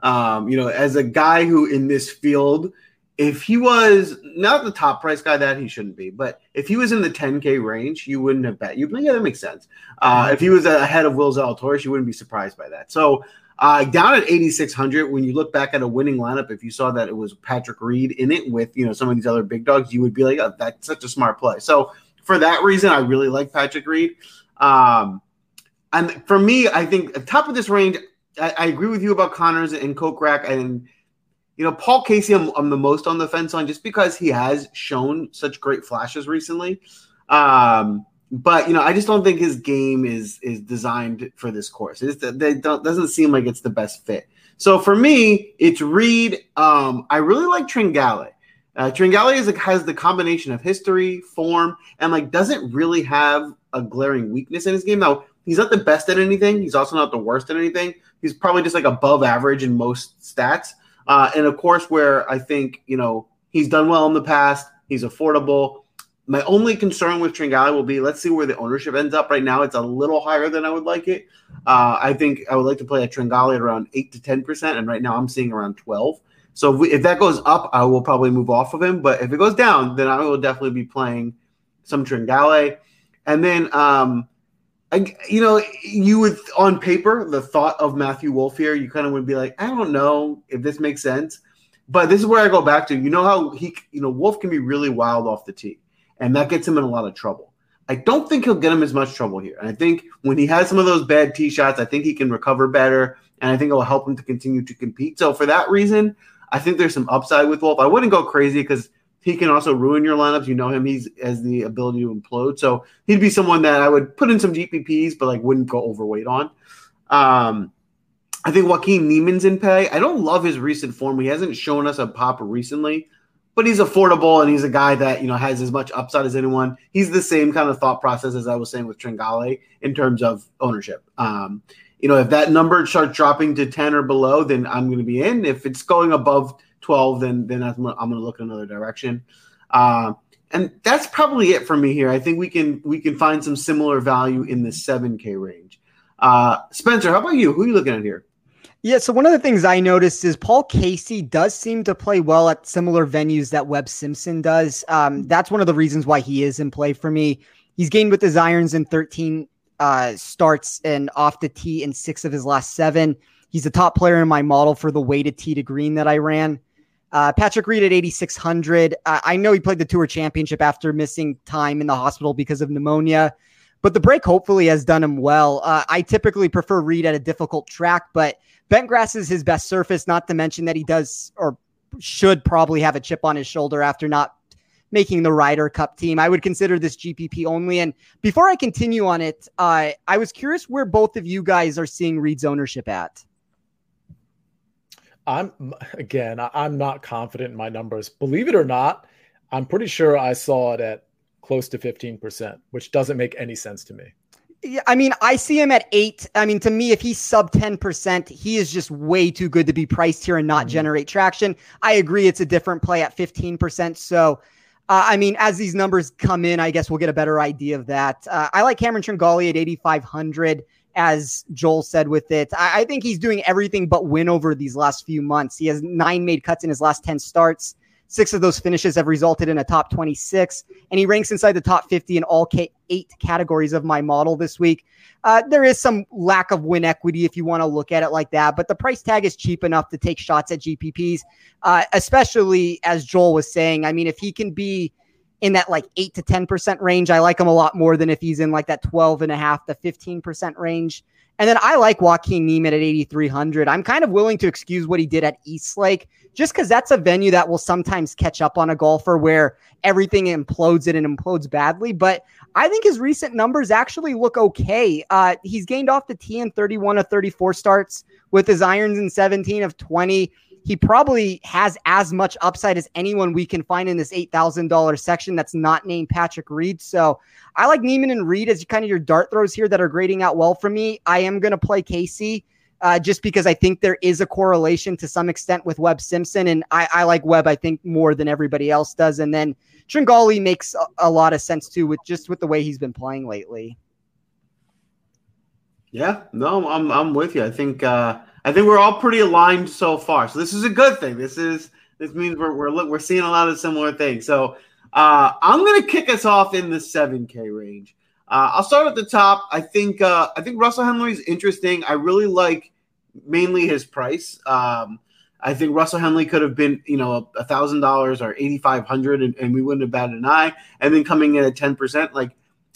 Um, you know, as a guy who in this field, if he was not the top price guy that he shouldn't be, but if he was in the 10K range, you wouldn't have bet. You'd yeah, that makes sense. Uh, if he was ahead of Will Zalatoris, you wouldn't be surprised by that. So uh, down at 8,600, when you look back at a winning lineup, if you saw that it was Patrick Reed in it with, you know, some of these other big dogs, you would be like, oh, that's such a smart play. So for that reason, I really like Patrick Reed. Um, and for me, I think top of this range, I, I agree with you about Conners and Kokrak and, you know, Paul Casey, I'm, I'm, the most on the fence on just because he has shown such great flashes recently. Um, but you know, I just don't think his game is is designed for this course. It doesn't seem like it's the best fit. So for me, it's Reed. Um, I really like Tringale. Uh, Tringale is, has the combination of history, form, and like doesn't really have a glaring weakness in his game. Now he's not the best at anything. He's also not the worst at anything. He's probably just like above average in most stats. Uh, and of course, where I think you know he's done well in the past. He's affordable. My only concern with Tringale will be let's see where the ownership ends up. Right now, it's a little higher than I would like it. Uh, I think I would like to play a Tringale at around eight to ten percent, and right now I'm seeing around twelve. So if, we, if, that goes up, I will probably move off of him. But if it goes down, then I will definitely be playing some Tringale. And then, um, I, you know, you would on paper the thought of Matthew Wolff here, you kind of would be like, I don't know if this makes sense. But this is where I go back to. You know how he, you know, Wolff can be really wild off the tee and that gets him in a lot of trouble. I don't think he'll get him as much trouble here. And I think when he has some of those bad tee shots, I think he can recover better, and I think it will help him to continue to compete. So for that reason, I think there's some upside with Wolff. I wouldn't go crazy because he can also ruin your lineups. You know him; he's has the ability to implode. So he'd be someone that I would put in some GPPs, but like wouldn't go overweight on. Um, I think Joaquin Niemann's in pay. I don't love his recent form. He hasn't shown us a pop recently but he's affordable and he's a guy that you know has as much upside as anyone. He's the same kind of thought process as I was saying with Tringale in terms of ownership. Um, you know, if that number starts dropping to ten or below, then I'm going to be in. If it's going above twelve, then then I'm, going to look in another direction. Uh, and that's probably it for me here. I think we can we can find some similar value in the seven K range. Uh, Spencer, how about you? Who are you looking at here? Yeah, so one of the things I noticed is Paul Casey does seem to play well at similar venues that Webb Simpson does. Um, that's one of the reasons why he is in play for me. He's gained with his irons in 13 uh, starts and off the tee in six of his last seven. He's the top player in my model for the weighted tee to green that I ran. Uh, Patrick Reed at 8,600. Uh, I know he played the Tour Championship after missing time in the hospital because of pneumonia, but the break hopefully has done him well. Uh, I typically prefer Reed at a difficult track, but Bentgrass is his best surface, not to mention that he does or should probably have a chip on his shoulder after not making the Ryder Cup team. I would consider this GPP only. And before I continue on it, uh, I was curious where both of you guys are seeing Reed's ownership at. I'm again, I'm not confident in my numbers. Believe it or not, I'm pretty sure I saw it at close to 15%, which doesn't make any sense to me. Yeah, I mean, I see him at eight. I mean, to me, if he's sub 10%, he is just way too good to be priced here and not mm-hmm. generate traction. I agree it's a different play at 15%. So, uh, I mean, as these numbers come in, I guess we'll get a better idea of that. Uh, I like Cameron Tringale at 8,500, as Joel said with it. I, I think he's doing everything but win over these last few months. He has nine made cuts in his last 10 starts. Six of those finishes have resulted in a top 26, and he ranks inside the top 50 in all K- eight categories of my model this week. Uh, there is some lack of win equity if you want to look at it like that, but the price tag is cheap enough to take shots at GPPs, uh, especially as Joel was saying. I mean, if he can be in that like 8 to 10% range, I like him a lot more than if he's in like that 12 and a half to 15% range. And then I like Joaquin Niemann at 8,300. I'm kind of willing to excuse what he did at East Lake just because that's a venue that will sometimes catch up on a golfer where everything implodes and it implodes badly. But I think his recent numbers actually look okay. Uh, he's gained off the tee in 31 of 34 starts with his irons in 17 of 20 he probably has as much upside as anyone we can find in this $8,000 section that's not named Patrick Reed. So I like Niemann and Reed as kind of your dart throws here that are grading out well for me. I am going to play Casey. Uh, just because I think there is a correlation to some extent with Webb Simpson. And I, I like Webb, I think, more than everybody else does. And then Tringale makes a, a, lot of sense too, with just with the way he's been playing lately. Yeah, no, I'm I'm with you. I think uh, I think we're all pretty aligned so far. So this is a good thing. This is this means we're we're we're seeing a lot of similar things. So uh, I'm gonna kick us off in the 7K range. Uh, I'll start at the top. I think uh, I think Russell Henley is interesting. I really like mainly his price. Um, I think Russell Henley could have been, you know, a thousand dollars or eighty five hundred, and we wouldn't have batted an eye. And then coming in at ten percent, like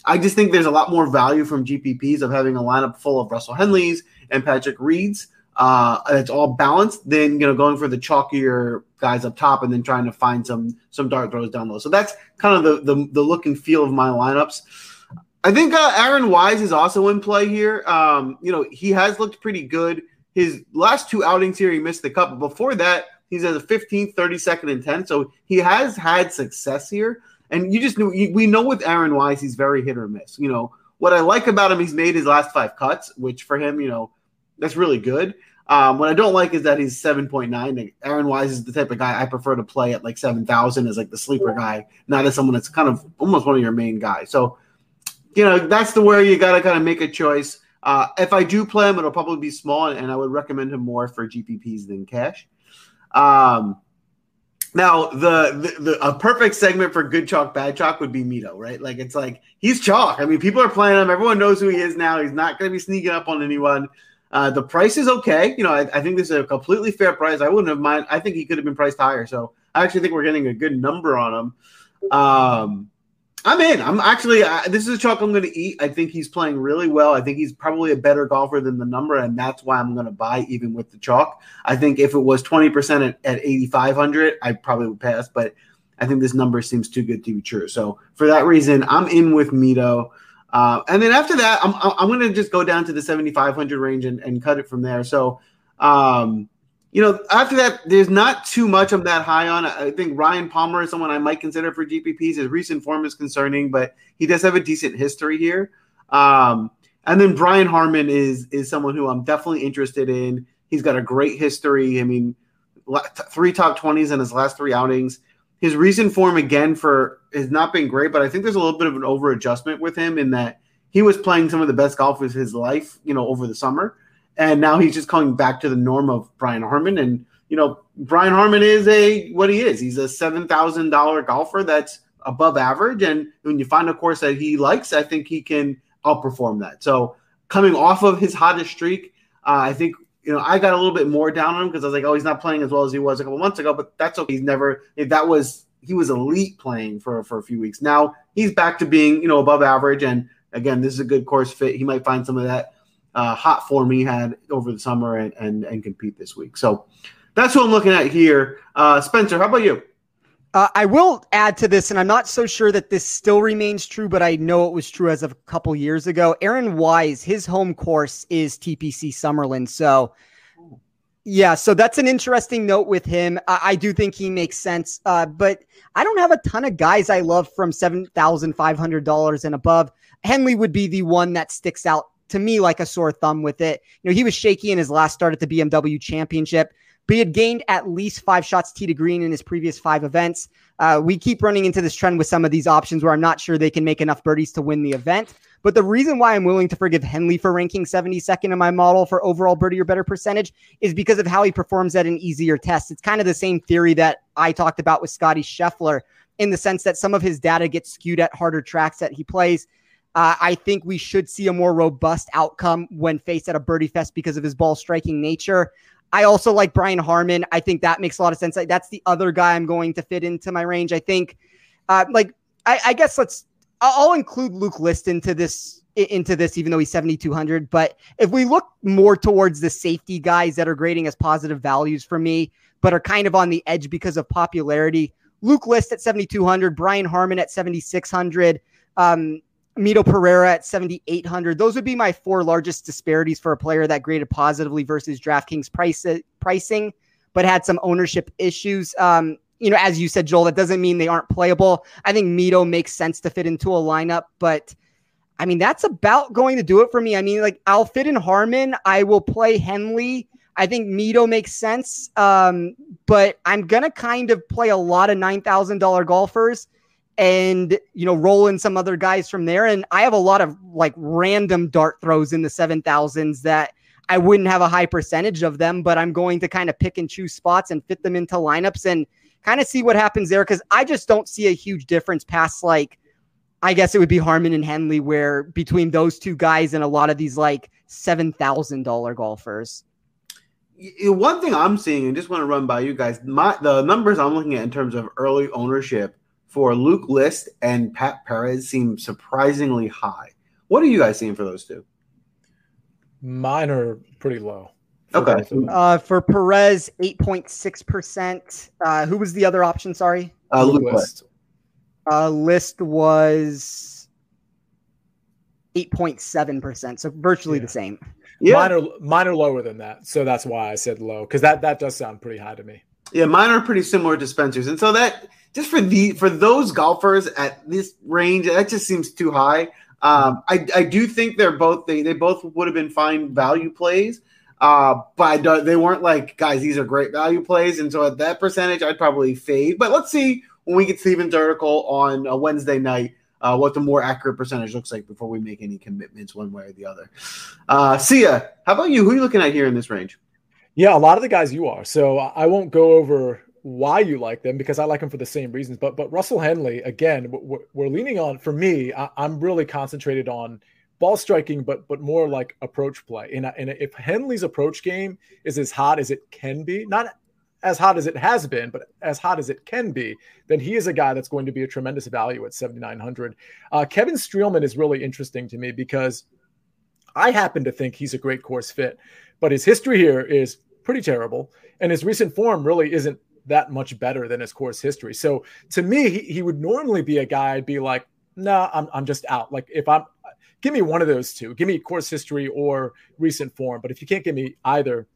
I just think there's a lot more value from GPPs of having a lineup full of Russell Henleys and Patrick Reeds uh, it's all balanced, then you know going for the chalkier guys up top and then trying to find some some dart throws down low. So that's kind of the the, the look and feel of my lineups. I think uh, Aaron Wise is also in play here. Um, you know he has looked pretty good. His last two outings here, he missed the cup. But before that, he's at a 15th, 32nd, and 10th. So he has had success here. And you just know we know with Aaron Wise, he's very hit or miss. You know what I like about him, he's made his last five cuts, which for him, you know, that's really good. Um, what I don't like is that he's 7.9. Aaron Wise is the type of guy I prefer to play at like 7,000 as like the sleeper guy, not as someone that's kind of almost one of your main guys. So, you know, that's the where you got to kind of make a choice. Uh, if I do play him, it'll probably be small, and I would recommend him more for GPPs than cash. Um, now, the, the, the, a perfect segment for good chalk, bad chalk would be Mito, right? Like it's like he's chalk. I mean, people are playing him. Everyone knows who he is now. He's not going to be sneaking up on anyone. Uh, the price is okay. You know, I, I, think this is a completely fair price. I wouldn't have mind. I think he could have been priced higher. So I actually think we're getting a good number on him. Um, I'm in. I'm actually. Uh, this is a chalk I'm going to eat. I think he's playing really well. I think he's probably a better golfer than the number, and that's why I'm going to buy even with the chalk. I think if it was 20% at, at 8,500, I probably would pass. But I think this number seems too good to be true. So for that reason, I'm in with Mito. Uh, and then after that, I'm, I'm going to just go down to the 7,500 range and, and cut it from there. So, um, you know, after that, there's not too much I'm that high on. I think Ryan Palmer is someone I might consider for GPPs. His recent form is concerning, but he does have a decent history here. Um, and then Brian Harman is is someone who I'm definitely interested in. He's got a great history. I mean, three top 20s in his last three outings his recent form again for has not been great, but I think there's a little bit of an over adjustment with him in that he was playing some of the best golf of his life, you know, over the summer, and now he's just coming back to the norm of Brian Harman. And you know, Brian Harman is a what he is. He's a seven thousand dollar golfer that's above average, and when you find a course that he likes, I think he can outperform that. So coming off of his hottest streak, uh, I think you know, I got a little bit more down on him because I was like, oh, he's not playing as well as he was a couple months ago, but that's okay. He's never that was he was elite playing for for a few weeks. Now he's back to being you know above average, and again, this is a good course fit. He might find some of that uh, hot form he had over the summer and and and compete this week. So that's what I'm looking at here. Uh, Spencer, how about you? Uh, I will add to this, and I'm not so sure that this still remains true, but I know it was true as of a couple years ago. Aaron Wise, his home course is TPC Summerlin. So, yeah, so that's an interesting note with him. I, I do think he makes sense, uh, but I don't have a ton of guys I love from $7,500 and above. Henley would be the one that sticks out to me like a sore thumb with it. You know, he was shaky in his last start at the BMW Championship but he had gained at least five shots tee to green in his previous five events. Uh, we keep running into this trend with some of these options where I'm not sure they can make enough birdies to win the event. But the reason why I'm willing to forgive Henley for ranking 72nd in my model for overall birdie or better percentage is because of how he performs at an easier test. It's kind of the same theory that I talked about with Scotty Scheffler in the sense that some of his data gets skewed at harder tracks that he plays. Uh, I think we should see a more robust outcome when faced at a birdie fest because of his ball striking nature. I also like Brian Harman. I think that makes a lot of sense. That's the other guy I'm going to fit into my range. I think, uh, like, I, I guess let's. I'll include Luke List into this into this, even though he's 7,200. But if we look more towards the safety guys that are grading as positive values for me, but are kind of on the edge because of popularity, Luke List at 7,200, Brian Harman at 7,600, um, Mito Pereira at 7,800. Those would be my four largest disparities for a player that graded positively versus DraftKings price, pricing, but had some ownership issues. Um, you know, as you said, Joel, that doesn't mean they aren't playable. I think Mito makes sense to fit into a lineup, but I mean, that's about going to do it for me. I mean, like, I'll fit in Harman. I will play Henley. I think Mito makes sense. Um, but I'm going to kind of play a lot of $9,000 golfers and you know roll in some other guys from there. And i have a lot of like random dart throws in the 7000s that i wouldn't have a high percentage of them but i'm going to kind of pick and choose spots and fit them into lineups and kind of see what happens there. Because i just don't see a huge difference past like i guess it would be harman and henley where between those two guys and a lot of these like $7000 golfers. One thing i'm seeing and just want to run by you guys my the numbers i'm looking at in terms of early ownership for Luke List and Pat Perez seem surprisingly high. What are you guys seeing for those two? Mine are pretty low. Okay. Uh, for Perez, 8.6%. Uh, who was the other option? Sorry. Uh, Luke List. Uh, list was 8.7%. So virtually yeah. the same. Yeah. Mine are, mine are lower than that. So that's why I said low because that, that does sound pretty high to me. Yeah, mine are pretty similar to Spencer's. And so that just for the for those golfers at this range, that just seems too high. Um, I, I do think they're both they, they both would have been fine value plays, uh, but they weren't like guys. These are great value plays, and so at that percentage, I'd probably fade. But let's see when we get Steven's article on a Wednesday night. Uh, what the more accurate percentage looks like before we make any commitments one way or the other. Uh, Sia, how about you? Who are you looking at here in this range? Yeah, a lot of the guys you are. So I won't go over why you like them because I like them for the same reasons. But but Russell Henley again, we're, we're leaning on. For me, I, am really concentrated on ball striking, but but more like approach play. And and if Henley's approach game is as hot as it can be, not as hot as it has been, but as hot as it can be, then he is a guy that's going to be a tremendous value at 7,900. Uh, Kevin Streelman is really interesting to me because I happen to think he's a great course fit, but his history here is pretty terrible, and his recent form really isn't that much better than his course history. So to me, he, he would normally be a guy I'd be like, no, nah, I'm, I'm just out. Like if I'm, give me one of those two, give me course history or recent form. But if you can't give me either,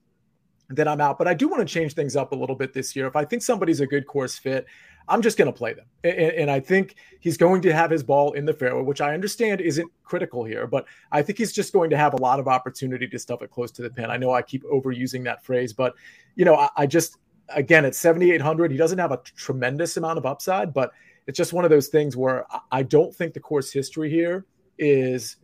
then I'm out. But I do want to change things up a little bit this year. If I think somebody's a good course fit, I'm just going to play them. And, and, I think he's going to have his ball in the fairway, which I understand isn't critical here, but I think he's just going to have a lot of opportunity to stuff it close to the pin. I know I keep overusing that phrase, but you know, I, I just again at 7,800, he doesn't have a tremendous amount of upside, but it's just one of those things where I don't think the course history here is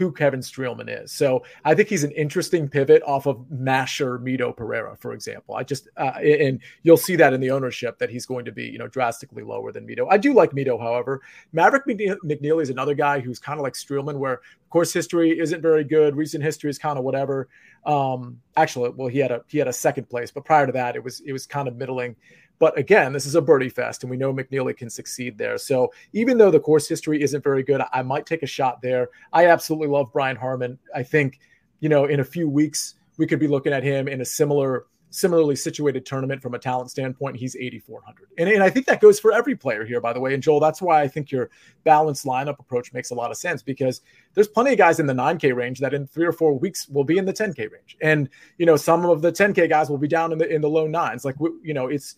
who Kevin Streelman is. So I think he's an interesting pivot off of Masher Mito Pereira, for example. I just uh, and you'll see that in the ownership that he's going to be, you know, drastically lower than Mito. I do like Mito, however. Maverick McNealy is another guy who's kind of like Streelman, where course history isn't very good. Recent history is kind of whatever. Um, actually, well, he had a he had a second place, but prior to that, it was it was kind of middling. But again, this is a birdie fest, and we know McNealy can succeed there. So even though the course history isn't very good, I might take a shot there. I absolutely love Brian Harman. I think, you know, in a few weeks, we could be looking at him in a similar similarly situated tournament from a talent standpoint, he's 8,400. And, and I think that goes for every player here, by the way. And Joel, that's why I think your balanced lineup approach makes a lot of sense because there's plenty of guys in the 9K range that in three or four weeks will be in the 10K range. And, you know, some of the 10K guys will be down in the, in the low nines. Like, you know, it's,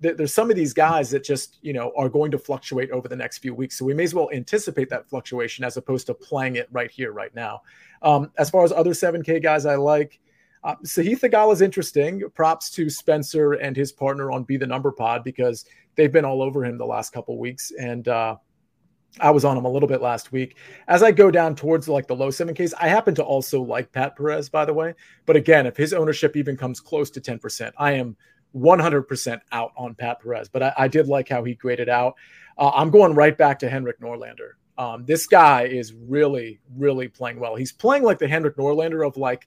there's some of these guys that just you know are going to fluctuate over the next few weeks so we may as well anticipate that fluctuation as opposed to playing it right here right now um, as far as other 7k guys i like uh, Sahith Theegala is interesting. Props to Spencer and his partner on Be the Number Pod because they've been all over him the last couple weeks. And uh, I was on him a little bit last week. As I go down towards like the low seven case, I happen to also like Pat Perez, by the way. But again, if his ownership even comes close to 10%, I am 100% out on Pat Perez. But I, I did like how he graded out. Uh, I'm going right back to Henrik Norlander. Um, this guy is really, really playing well. He's playing like the Henrik Norlander of like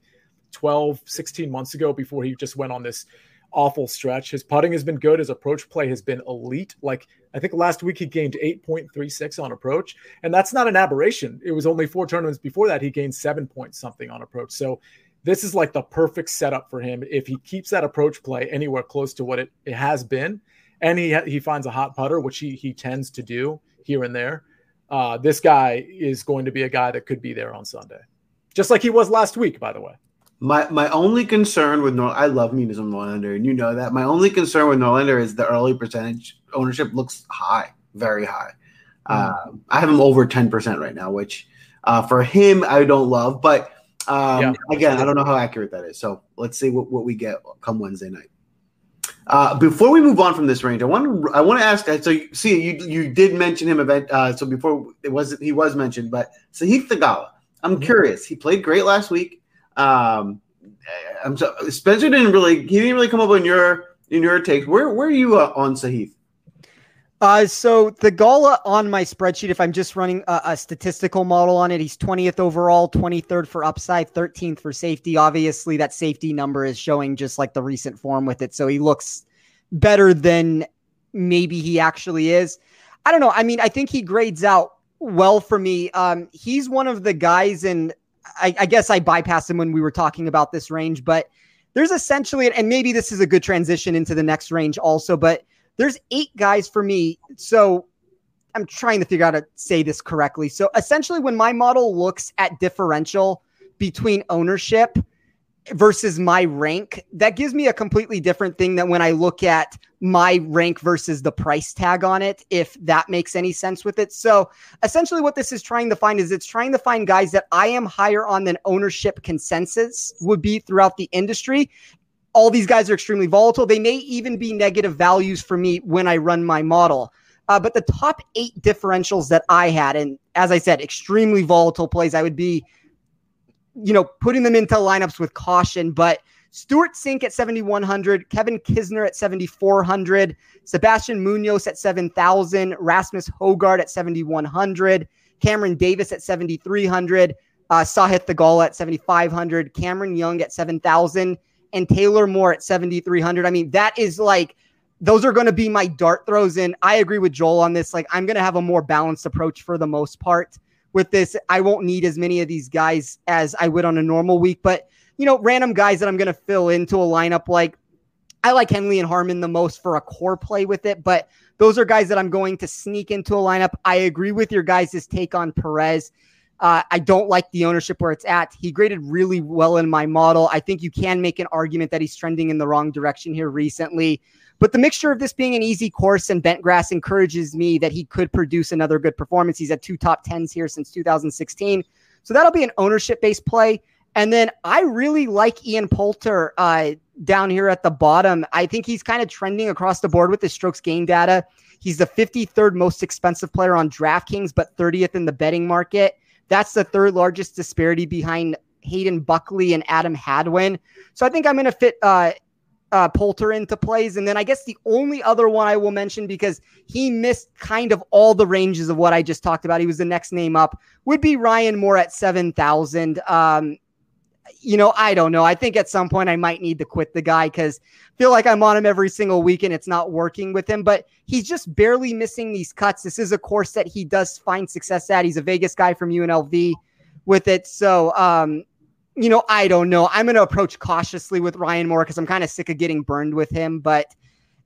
12, 16 months ago before he just went on this awful stretch. His putting has been good. His approach play has been elite. Like I think last week he gained 8.36 on approach, and that's not an aberration. It was only four tournaments before that he gained seven point something on approach. So this is like the perfect setup for him if he keeps that approach play anywhere close to what it, it has been, and he he finds a hot putter, which he he tends to do here and there. Uh, this guy is going to be a guy that could be there on Sunday, just like he was last week, by the way. My my only concern with Nor I love me some Norlander, and you know that. My only concern with Norlander is the early percentage ownership looks high, very high. Mm-hmm. Uh, I have him over ten percent right now, which uh, for him I don't love. But um, yeah. again, I don't know how accurate that is. So let's see what, what we get come Wednesday night. Uh, before we move on from this range, I want to I want to ask. So you, see, you you did mention him event. Uh, so before it was he was mentioned, but Sahith Theegala. I'm mm-hmm. curious. He played great last week. Um, I'm so Spencer didn't really he didn't really come up on your in your takes. Where where are you uh, on Sahith? Uh, so Theegala on my spreadsheet, if I'm just running a, a, statistical model on it, he's 20th overall, 23rd for upside, 13th for safety. Obviously, that safety number is showing just like the recent form with it. So he looks better than maybe he actually is. I don't know. I mean, I think he grades out well for me. Um, he's one of the guys and I, I guess I bypassed him when we were talking about this range, but there's essentially, and maybe this is a good transition into the next range also, but there's eight guys for me. So I'm trying to figure out how to say this correctly. So essentially, when my model looks at differential between ownership versus my rank, that gives me a completely different thing than when I look at my rank versus the price tag on it, if that makes any sense with it. So essentially, what this is trying to find is it's trying to find guys that I am higher on than ownership consensus would be throughout the industry. All these guys are extremely volatile. They may even be negative values for me when I run my model. Uh, but the top eight differentials that I had, and as I said, extremely volatile plays, I would be you know, putting them into lineups with caution. But Stewart Cink at 7,100, Kevin Kisner at 7,400, Sebastian Munoz at 7,000, Rasmus Hojgaard at 7,100, Cameron Davis at 7,300, uh, Sahith Theegala at 7,500, Cameron Young at 7,000, and Taylor Moore at 7,300. I mean, that is like, those are going to be my dart throws. And I agree with Joel on this. Like, I'm going to have a more balanced approach for the most part with this. I won't need as many of these guys as I would on a normal week, but you know, random guys that I'm going to fill into a lineup like I like Henley and Harman the most for a core play with it, but those are guys that I'm going to sneak into a lineup. I agree with your guys' take on Perez. Uh, I don't like the ownership where it's at. He graded really well in my model. I think you can make an argument that he's trending in the wrong direction here recently. But the mixture of this being an easy course and bent grass encourages me that he could produce another good performance. He's at two top tens here since 2016. So that'll be an ownership based play. And then I really like Ian Poulter uh, down here at the bottom. I think he's kind of trending across the board with his strokes gain data. He's the 53rd most expensive player on DraftKings, but 30th in the betting market. That's the third largest disparity behind Hayden Buckley and Adam Hadwin. So I think I'm going to fit uh, uh, Poulter into plays. And then I guess the only other one I will mention because he missed kind of all the ranges of what I just talked about. He was the next name up would be Ryan Moore at 7,000. Um, you know, I don't know. I think at some point I might need to quit the guy because feel like I'm on him every single week and it's not working with him. But he's just barely missing these cuts. This is a course that he does find success at. He's a Vegas guy from UNLV with it. So um, you know, I don't know. I'm going to approach cautiously with Ryan Moore because I'm kind of sick of getting burned with him. But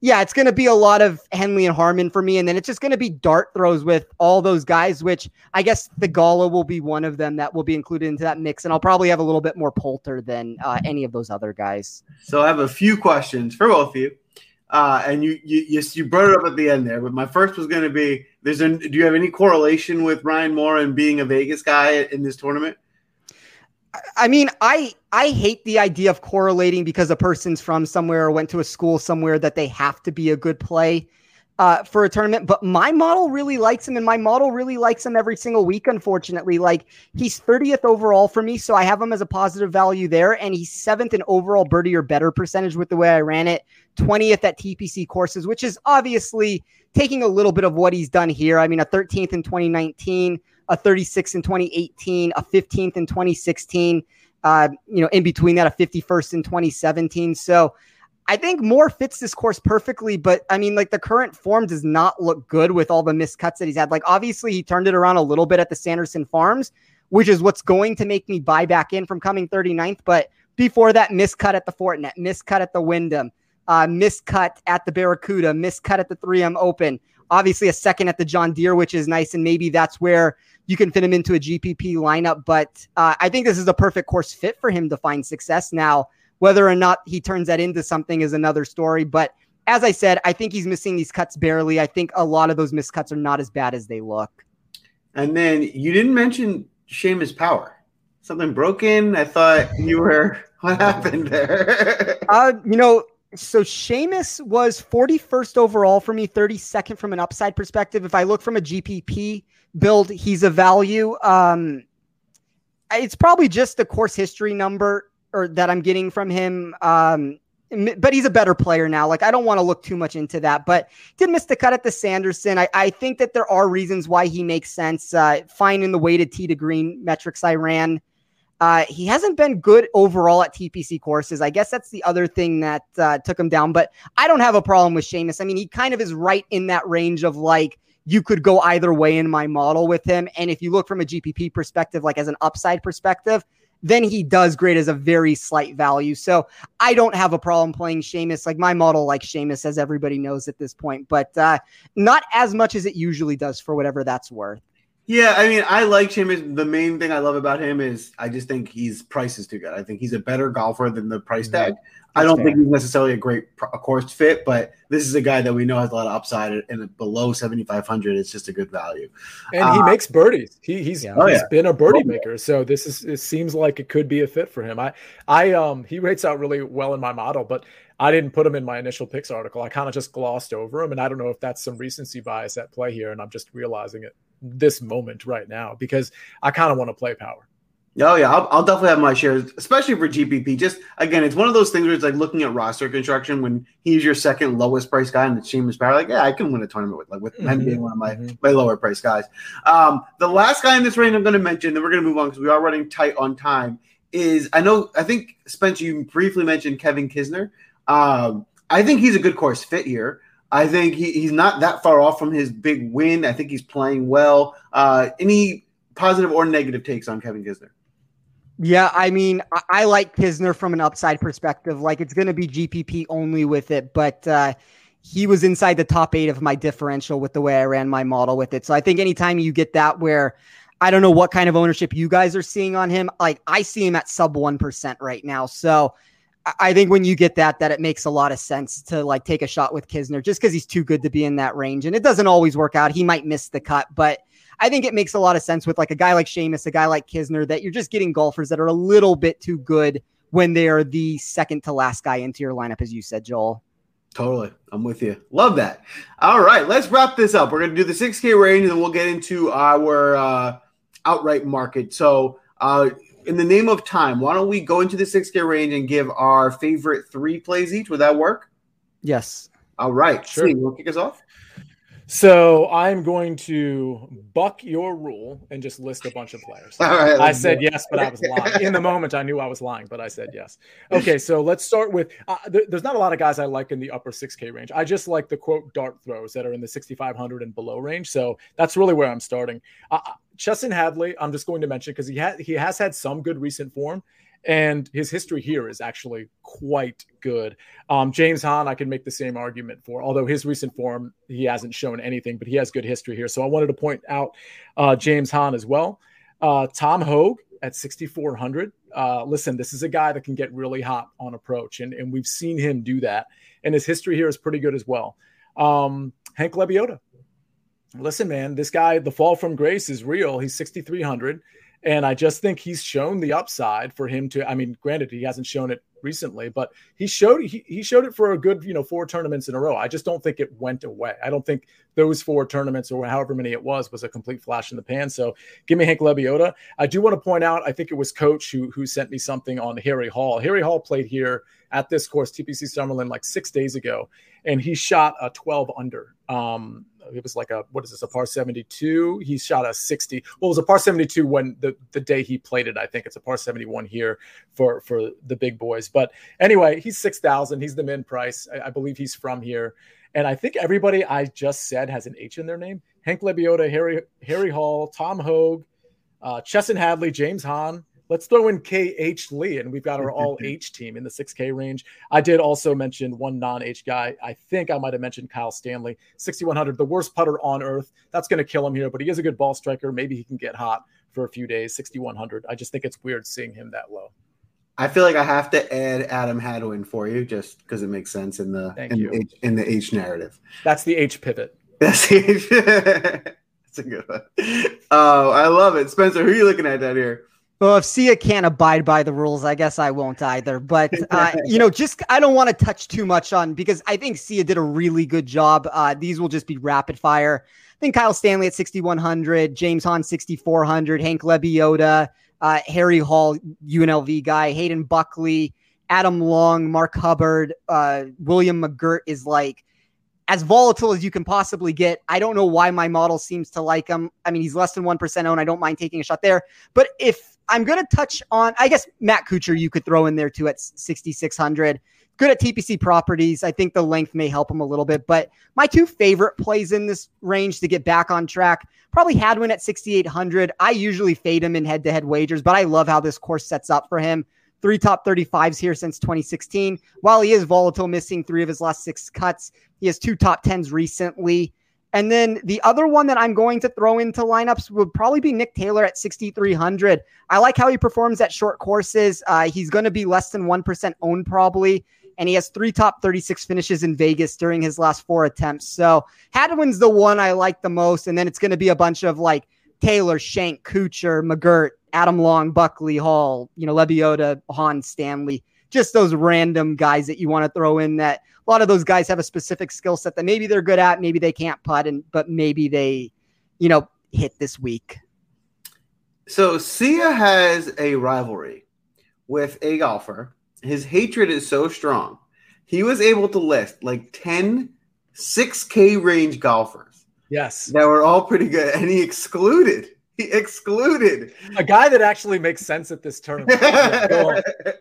yeah, it's going to be a lot of Henley and Harman for me. And then it's just going to be dart throws with all those guys, which I guess Theegala will be one of them that will be included into that mix. And I'll probably have a little bit more Poulter than uh, any of those other guys. So I have a few questions for both of you. Uh, and you, you, you, you brought it up at the end there, but my first was going to be: There's a, do you have any correlation with Ryan Moore and being a Vegas guy in this tournament? I mean, I I hate the idea of correlating because a person's from somewhere or went to a school somewhere that they have to be a good play. uh, for a tournament, but my model really likes him, and my model really likes him every single week. Unfortunately, like he's 30th overall for me, so I have him as a positive value there, and he's seventh in overall birdie or better percentage with the way I ran it, 20th at TPC courses, which is obviously taking a little bit of what he's done here. I mean, a 13th in 2019, a 36th in 2018, a 15th in 2016. Uh, you know, in between that, a 51st in 2017. So I think Moore fits this course perfectly, but I mean, like the current form does not look good with all the missed cuts that he's had. Like, obviously, he turned it around a little bit at the Sanderson Farms, which is what's going to make me buy back in from coming 39th. But before that, miscut at the Fortinet, miscut at the Wyndham, uh, miscut at the Barracuda, miscut at the 3M Open. Obviously, a second at the John Deere, which is nice, and maybe that's where you can fit him into a GPP lineup. But uh, I think this is a perfect course fit for him to find success now. Whether or not he turns that into something is another story. But as I said, I think he's missing these cuts barely. I think a lot of those missed cuts are not as bad as they look. And then you didn't mention Seamus Power. Something broken. I thought you were. What happened there? uh, you know, so Seamus was 41st overall for me, 32nd from an upside perspective. If I look from a GPP build, he's a value. Um, it's probably just the course history number or that I'm getting from him. Um, but he's a better player now. Like I don't want to look too much into that, but did miss the cut at the Sanderson. I, I think that there are reasons why he makes sense. Uh, fine in the weighted tee to green metrics I ran. Uh, he hasn't been good overall at TPC courses. I guess that's the other thing that uh, took him down. But I don't have a problem with Seamus. I mean, he kind of is right in that range of like you could go either way in my model with him. And if you look from a GPP perspective, like as an upside perspective, then he does great as a very slight value. So I don't have a problem playing Seamus. Like my model, like Seamus, as everybody knows at this point, but uh, not as much as it usually does for whatever that's worth. Yeah, I mean, I like Seamus. The main thing I love about him is I just think his price is too good. I think he's a better golfer than the price mm-hmm. Tag. I don't fair. think he's necessarily a great a course fit, but this is a guy that we know has a lot of upside, and below seventy five hundred, it's just a good value. And uh, he makes birdies. He, he's yeah. oh, he's yeah. been a birdie maker, so this is it seems like it could be a fit for him. I I um he rates out really well in my model, but I didn't put him in my initial picks article. I kind of just glossed over him, and I don't know if that's some recency bias at play here, and I'm just realizing it this moment right now because I kind of want to play power. Oh yeah, I'll, I'll, definitely have my shares, especially for GPP. Just again, it's one of those things where it's like looking at roster construction when he's your second lowest price guy and the team is power. Like, yeah, I can win a tournament with like with mm-hmm. him being one of my mm-hmm. my lower price guys. Um, the last guy in this range I'm going to mention, then we're going to move on because we are running tight on time. Is I know I think Spencer, you briefly mentioned Kevin Kisner. Um, I think he's a good course fit here. I think he, he's not that far off from his big win. I think he's playing well. Uh, any positive or negative takes on Kevin Kisner? Yeah, I mean, I, I like Kisner from an upside perspective. Like it's going to be GPP only with it, but uh, he was inside the top eight of my differential with the way I ran my model with it. So I think anytime you get that where I don't know what kind of ownership you guys are seeing on him, like I see him at sub 1% right now. So I think when you get that, that it makes a lot of sense to like take a shot with Kisner just because he's too good to be in that range. And it doesn't always work out. He might miss the cut, but I think it makes a lot of sense with like a guy like Seamus, a guy like Kisner, that you're just getting golfers that are a little bit too good when they are the second to last guy into your lineup, as you said, Joel. Totally. I'm with you. Love that. All right, let's wrap this up. We're going to do the 6K range and then we'll get into our uh, outright market. So, uh, in the name of time, why don't we go into the 6K range and give our favorite three plays each? Would that work? Yes. All right. Sure. you want to kick us off? So I'm going to buck your rule and just list a bunch of players. Right, I said yes, but I was lying. In the moment, I knew I was lying, but I said yes. Okay, so let's start with. Uh, th- there's not a lot of guys I like in the upper 6K range. I just like the quote dart throws that are in the 6,500 and below range. So that's really where I'm starting. Uh, uh Chesson Hadley, I'm just going to mention because he had he has had some good recent form and his history here is actually quite good. Um, James Hahn, I can make the same argument for, although his recent form, he hasn't shown anything, but he has good history here. So I wanted to point out uh, James Hahn as well. Uh, Tom Hoge at 6,400. Uh, listen, this is a guy that can get really hot on approach, and, and we've seen him do that. And his history here is pretty good as well. Um, Hank Lebioda. Listen, man, this guy, the fall from grace is real. He's 6,300 And I just think he's shown the upside for him to. I mean, granted, he hasn't shown it recently, but he showed he, he showed it for a good you know four tournaments in a row. I just don't think it went away. I don't think those four tournaments or however many it was was a complete flash in the pan. So give me Hank Lebioda. I do want to point out I think it was Coach who who sent me something on Harry Hall. Harry Hall played here at this course TPC Summerlin like six days ago, and he shot a 12 under. Um, it was like a what is this a par 72 he shot a 60 well it was a par 72 when the the day he played it i think. It's a par 71 here for for the big boys. But anyway he's 6000 he's the min price. I, I, believe he's from here. And i think everybody i just said has an h in their name. Hank lebiota harry harry hall tom hoge uh chesson hadley james hahn Let's throw in KH Lee, and we've got our all H team in the 6K range. I did also mention one non H guy. I think I might have mentioned Kyle Stanley, 6,100, the worst putter on earth. That's going to kill him here, but he is a good ball striker. Maybe he can get hot for a few days, 6,100. I just think it's weird seeing him that low. I feel like I have to add Adam Hadwin for you just because it makes sense in the in the, H, in the H narrative. That's the H pivot. That's the H. That's a good one. Oh, I love it. Spencer, who are you looking at down here? Well, if Sia can't abide by the rules, I guess I won't either. But uh, you know, just I don't want to touch too much on because I think Sia did a really good job. Uh, these will just be rapid fire. I think Kyle Stanley at 6100, James Hahn 6400, Hank Lebioda, uh, Harry Hall, UNLV guy, Hayden Buckley, Adam Long, Mark Hubbard, uh, William McGirt is like as volatile as you can possibly get. I don't know why my model seems to like him. I mean, he's less than 1% owned. I don't mind taking a shot there. But if I'm going to touch on, I guess Matt Kuchar, you could throw in there too at 6,600. Good at TPC properties. I think the length may help him a little bit. But my two favorite plays in this range to get back on track probably Hadwin at 6,800. I usually fade him in head to head wagers, but I love how this course sets up for him. Three top 35s here since 2016. While he is volatile, missing three of his last six cuts, he has two top 10s recently. And then the other one that I'm going to throw into lineups would probably be Nick Taylor at 6,300. I like how he performs at short courses. Uh, he's going to be less than 1% owned probably. And he has three top 36 finishes in Vegas during his last four attempts. So Hadwin's the one I like the most. And then it's going to be a bunch of like Taylor, Schenk, Kuchar, McGirt, Adam Long, Buckley, Hall, you know, Lebioda, Hahn, Stanley just those random guys that you want to throw in that a lot of those guys have a specific skill set that maybe they're good at, maybe they can't putt, and but maybe they, you know, hit this week. So Sia has a rivalry with a golfer. His hatred is so strong. He was able to list like 10 6K range golfers. Yes. That were all pretty good. And he excluded he excluded a guy that actually makes sense at this tournament.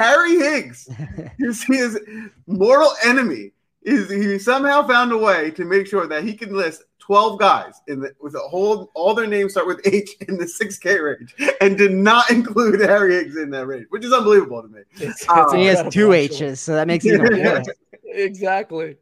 Harry Higgs, his, his mortal enemy, is he somehow found a way to make sure that he can list 12 guys in the with a whole all their names start with H in the 6K range and did not include Harry Higgs in that range, which is unbelievable to me. It's, it's um, he has two H's, so that makes it even worse. exactly.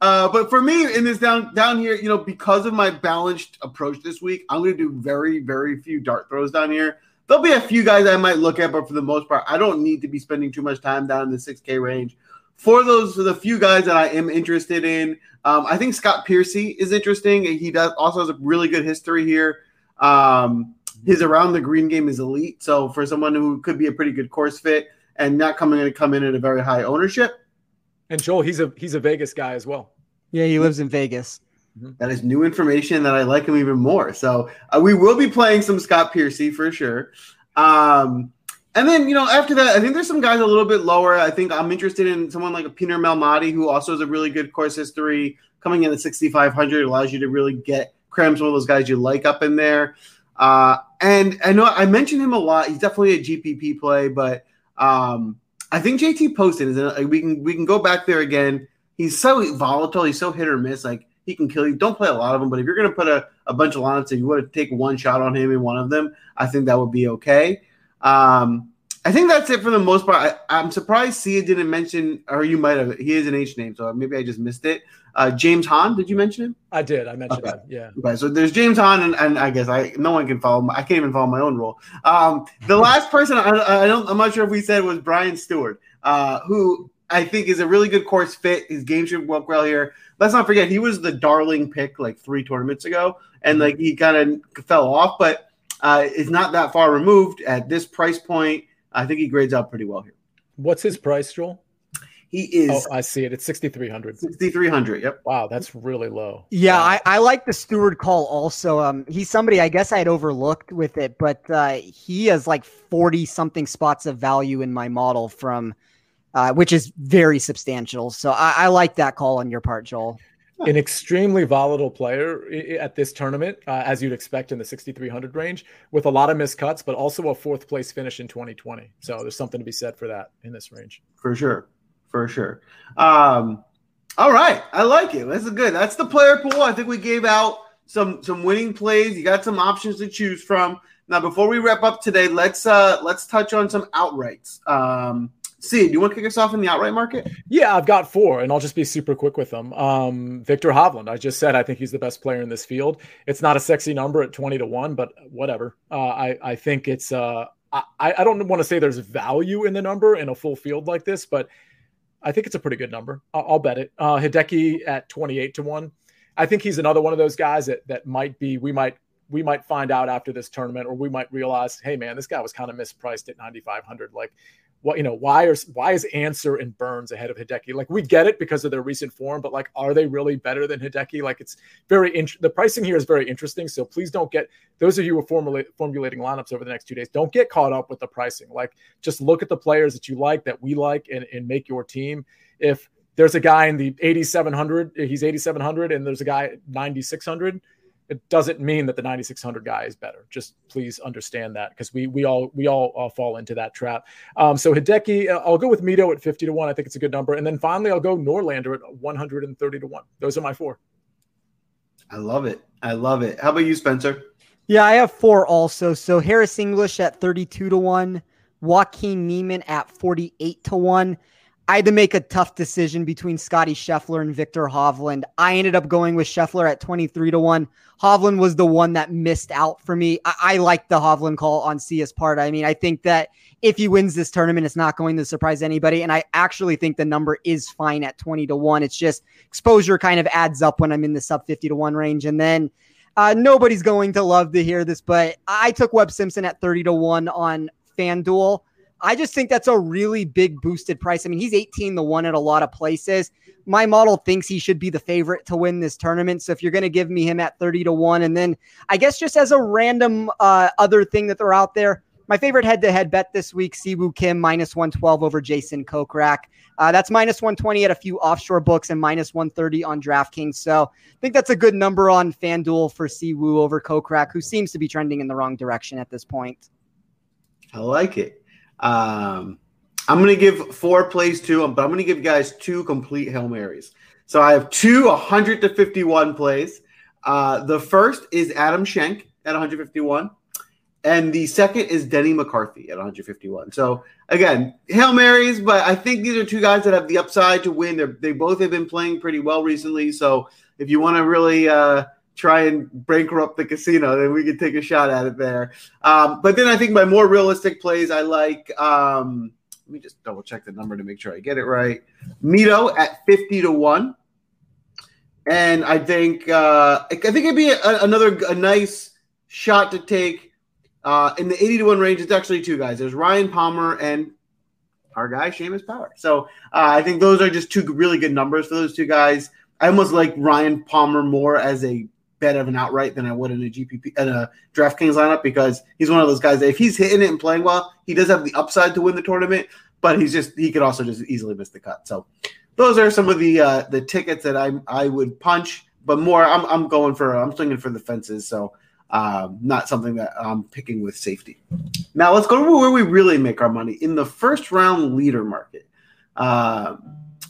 Uh, but for me in this down down here, you know, because of my balanced approach this week, I'm going to do very very few dart throws down here. There'll be a few guys I might look at, but for the most part, I don't need to be spending too much time down in the 6K range. For those, for the few guys that I am interested in, um, I think Scott Piercy is interesting. He does also has a really good history here. Um, his around the green game is elite. So for someone who could be a pretty good course fit and not coming to come in at a very high ownership, and Joel, he's a he's a Vegas guy as well. Yeah, he lives in Vegas. Mm-hmm. That is new information that I like him even more. So uh, we will be playing some Scott Piercy for sure. Um, and then you know after that, I think there's some guys a little bit lower. I think I'm interested in someone like a Peter Malnati, who also has a really good course history. Coming in at 6,500 allows you to really get cram some of those guys you like up in there. Uh, and I know I mentioned him a lot. He's definitely a GPP play, but um, I think JT Poston is. We can we can go back there again. He's so volatile. He's so hit or miss. Like he can kill you. Don't play a lot of them, but if you're going to put a, a bunch of lineups and you want to take one shot on him in one of them, I think that would be okay. Um, I think that's it for the most part. I, am surprised Sia didn't mention, or you might have. He is an H name, so maybe I just missed it. Uh, James Hahn, did you mention him? I did. I mentioned okay. him. Yeah. Okay, so there's James Hahn, and, and I guess I no one can follow. My, I can't even follow my own rule. Um, the last person I, I, don't, I'm not sure if we said was Brian Stuard, uh, who I think is a really good course fit. His game should work well here. Let's not forget he was the darling pick like three tournaments ago, and like he kind of fell off, but. uh, is not that far removed at this price point. I think he grades out pretty well here. What's his price, Joel? He is. Oh, I see it. It's 6,300. 6,300. Yep. Wow, that's really low. Yeah, wow. I, I like the Stuard call also. Um, he's somebody I guess I had overlooked with it, but uh, he has like 40 something spots of value in my model from, uh, which is very substantial. So I, I like that call on your part, Joel an extremely volatile player at this tournament, uh, as you'd expect in the 6,300 range, with a lot of missed cuts, but also a fourth place finish in 2020. So there's something to be said for that in this range. For sure. For sure. Um, all right. I like it. That's good. That's the player pool. I think we gave out some some winning plays. You got some options to choose from. Now, before we wrap up today, let's uh let's touch on some outrights. Um, See, do you want to kick us off in the outright market? Yeah, I've got four, and I'll just be super quick with them. Um, Viktor Hovland, I just said I think he's the best player in this field. It's not a sexy number at twenty to one, but whatever. Uh, I I think it's. Uh, I I don't want to say there's value in the number in a full field like this, but I think it's a pretty good number. I'll, I'll bet it. Uh, Hideki at twenty eight to one. I think he's another one of those guys that that might be. We might we might find out after this tournament, or we might realize, hey man, this guy was kind of mispriced at ninety five hundred. Like what you know why are why is Ancer and Burns ahead of Hideki? Like we get it because of their recent form, but like are they really better than Hideki? Like it's very int- the pricing here is very interesting. So please don't get those of you who are formulate, formulating lineups over the next two days. Don't get caught up with the pricing. Like just look at the players that you like that we like and, and make your team. If there's a guy in the 8700, he's 8700, and there's a guy 9600 it doesn't mean that the 9600 guy is better. Just please understand that because we we all we all uh, fall into that trap. Um, so Hideki, uh, I'll go with Mito at 50 to one. I think it's a good number, and then finally I'll go Norlander at 130 to one. Those are my four. I love it. I love it. How about you, Spencer? Yeah, I have four also. So Harris English at 32 to one, Joaquin Niemann at 48 to one. I had to make a tough decision between Scotty Scheffler and Viktor Hovland. I ended up going with Scheffler at 23 to 1. Hovland was the one that missed out for me. I, I like the Hovland call on CS part. I mean, I think that if he wins this tournament, it's not going to surprise anybody. And I actually think the number is fine at 20 to 1. It's just exposure kind of adds up when I'm in the sub 50 to 1 range. And then uh, nobody's going to love to hear this, but I took Webb Simpson at 30 to 1 on FanDuel. I just think that's a really big boosted price. I mean, he's 18 to 1 at a lot of places. My model thinks he should be the favorite to win this tournament. So if you're going to give me him at 30 to 1, and then I guess just as a random uh, other thing that they're out there, my favorite head to head bet this week, Siwoo Kim minus 112 over Jason Kokrak. Uh, that's minus 120 at a few offshore books and minus 130 on DraftKings. So I think that's a good number on FanDuel for Siwoo over Kokrak, who seems to be trending in the wrong direction at this point. I like it. Um, I'm going to give four plays to them, but I'm going to give you guys two complete Hail Marys. So I have two 100 to 51 plays. Uh, the first is Adam Schenk at 151, and the second is Denny McCarthy at 151. So again, Hail Marys, but I think these are two guys that have the upside to win. They're, they both have been playing pretty well recently. So if you want to really uh, try and bankrupt the casino, then we could take a shot at it there. Um, but then I think my more realistic plays, I like. Um, let me just double check the number to make sure I get it right. Mito at fifty to one, and I think uh, I think it'd be a, another a nice shot to take uh, in the eighty to one range. It's actually two guys. There's Ryan Palmer and our guy Seamus Power. So uh, I think those are just two really good numbers for those two guys. I almost like Ryan Palmer more as a bet of an outright than I would in a GPP in a DraftKings lineup because he's one of those guys that if he's hitting it and playing well, he does have the upside to win the tournament, but he's just he could also just easily miss the cut. So those are some of the uh, the tickets that I I would punch, but more I'm I'm going for I'm swinging for the fences. So um, not something that I'm picking with safety. Now let's go to where we really make our money in the first round leader market. Uh,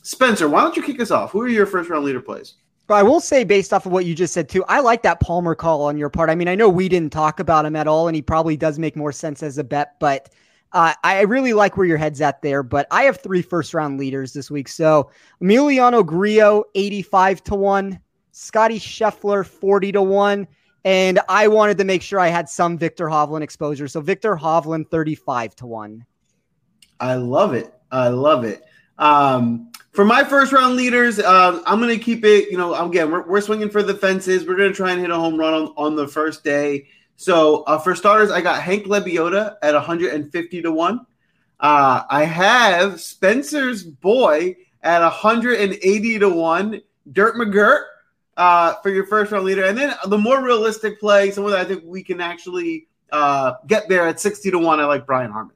Spencer, why don't you kick us off? Who are your first round leader plays? But I will say, based off of what you just said too, I like that Palmer call on your part. I mean, I know we didn't talk about him at all, and he probably does make more sense as a bet, but uh, I really like where your head's at there. But I have three first round leaders this week. So Emiliano Grillo, 85 to 1, Scotty Scheffler, 40 to 1. And I wanted to make sure I had some Viktor Hovland exposure. So Viktor Hovland, 35 to 1. I love it. I love it. Um, for my first round leaders, uh, I'm going to keep it. You know, again, we're, we're swinging for the fences. We're going to try and hit a home run on, on the first day. So uh, for starters, I got Hank Lebioda at 150 to one. Uh, I have Spencer's boy at 180 to one. Dirt McGirt uh, for your first round leader, and then the more realistic play, someone that I think we can actually uh, get there at 60 to one. I like Brian Harman.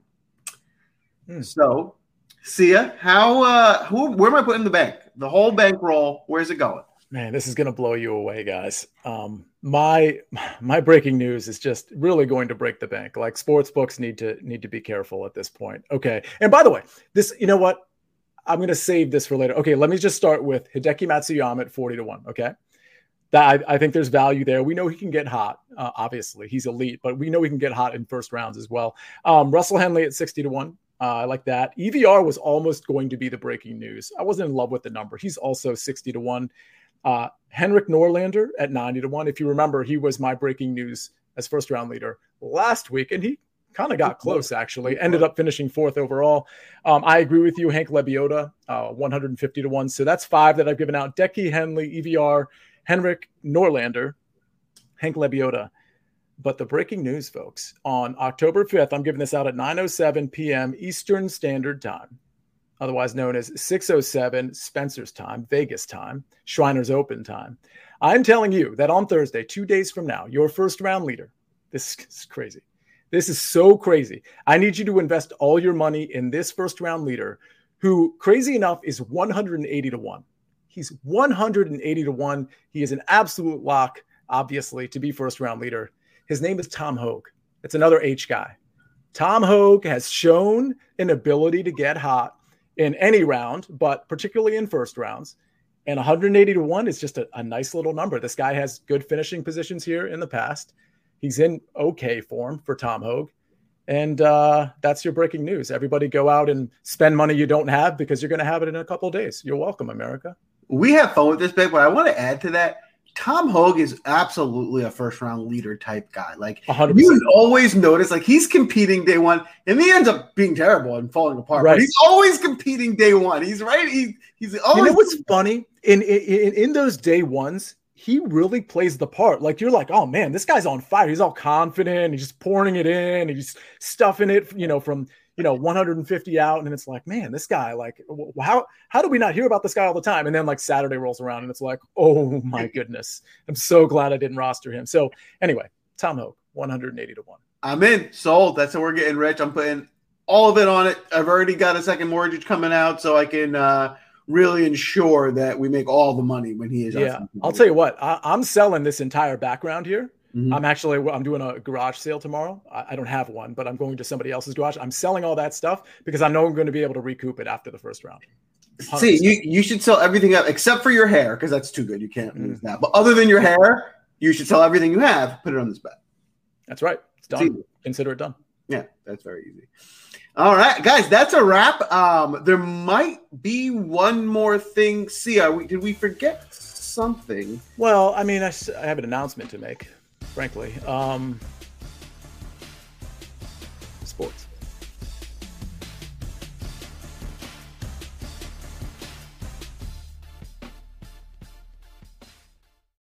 Hmm. So, Sia, how uh, who where am I putting the bank? The whole bankroll. Where's it going? Man, this is to blow you away, guys. Um, my my breaking news is just really going to break the bank. Like sports books need to need to be careful at this point. Okay, and by the way, this you know what? I'm to save this for later. Okay, let me just start with Hideki Matsuyama at 40 to one. Okay, that I, I think there's value there. We know he can get hot. Uh, obviously, he's elite, but we know he can get hot in first rounds as well. Um, Russell Henley at 60 to Uh, I like that. EVR was almost going to be the breaking news. I wasn't in love with the number. He's also 60 to 1. Uh, Henrik Norlander at 90 to 1. If you remember, he was my breaking news as first round leader last week, and he kind of got close actually. Ended up finishing fourth overall. Um, I agree with you, Hank Lebioda, uh, 150 to 1. So that's five that I've given out Decky, Henley, EVR, Henrik Norlander, Hank Lebioda. But the breaking news, folks, on October 5th, I'm giving this out at 9:07 p.m. Eastern Standard Time, otherwise known as 6:07 Spencer's time, Vegas time, Shriners Open time. I'm telling you that on Thursday, two days from now, your first round leader. This is crazy. This is so crazy. I need you to invest all your money in this first round leader, who, crazy enough, is 180 to one. He's 180 to one. He is an absolute lock, obviously, to be first round leader. His name is Tom Hoge. It's another H guy. Tom Hoge has shown an ability to get hot in any round, but particularly in first rounds. And 180 to 1 is just a, a, nice little number. This guy has good finishing positions here in the past. He's in okay form for Tom Hoge. And uh, that's your breaking news. Everybody go out and spend money you don't have because you're going to have it in a couple days. You're welcome, America. We have fun with this, bit, but I want to add to that Tom Hoge is absolutely a first round leader type guy. Like 100%. you always notice, like he's competing day one, and he ends up being terrible and falling apart. Right. But he's always competing day one. He's right. He, he's always. You know what's funny in, in in those day ones? He really plays the part. Like you're like, oh man, this guy's on fire. He's all confident. He's just pouring it in. He's stuffing it, you know, from you know 150 out and it's like man this guy like how how do we not hear about this guy all the time? And then like saturday rolls around and it's like oh my goodness. I'm so glad i didn't roster him. So anyway tom hoge 180 to 1 i'm in. Sold. That's how we're getting rich. I'm putting all of it on it. I've already got a second mortgage coming out so i can uh really ensure that we make all the money when he is yeah. i'll tell you what I, i'm selling this entire background here Mm-hmm. I'm actually I'm doing a garage sale tomorrow. I, I, don't have one, but I'm going to somebody else's garage. I'm selling all that stuff because I know I'm going to be able to recoup it after the first round. 100%. See, you you should sell everything up except for your hair because that's too good. You can't mm-hmm. lose that. But other than your hair, you should sell everything you have. Put it on this bet. That's right. It's done. Consider it done. Yeah, that's very easy. All right, guys, that's a wrap. Um, there might be one more thing. See, we, did we forget something? Well, I mean, I, I have an announcement to make frankly. Um,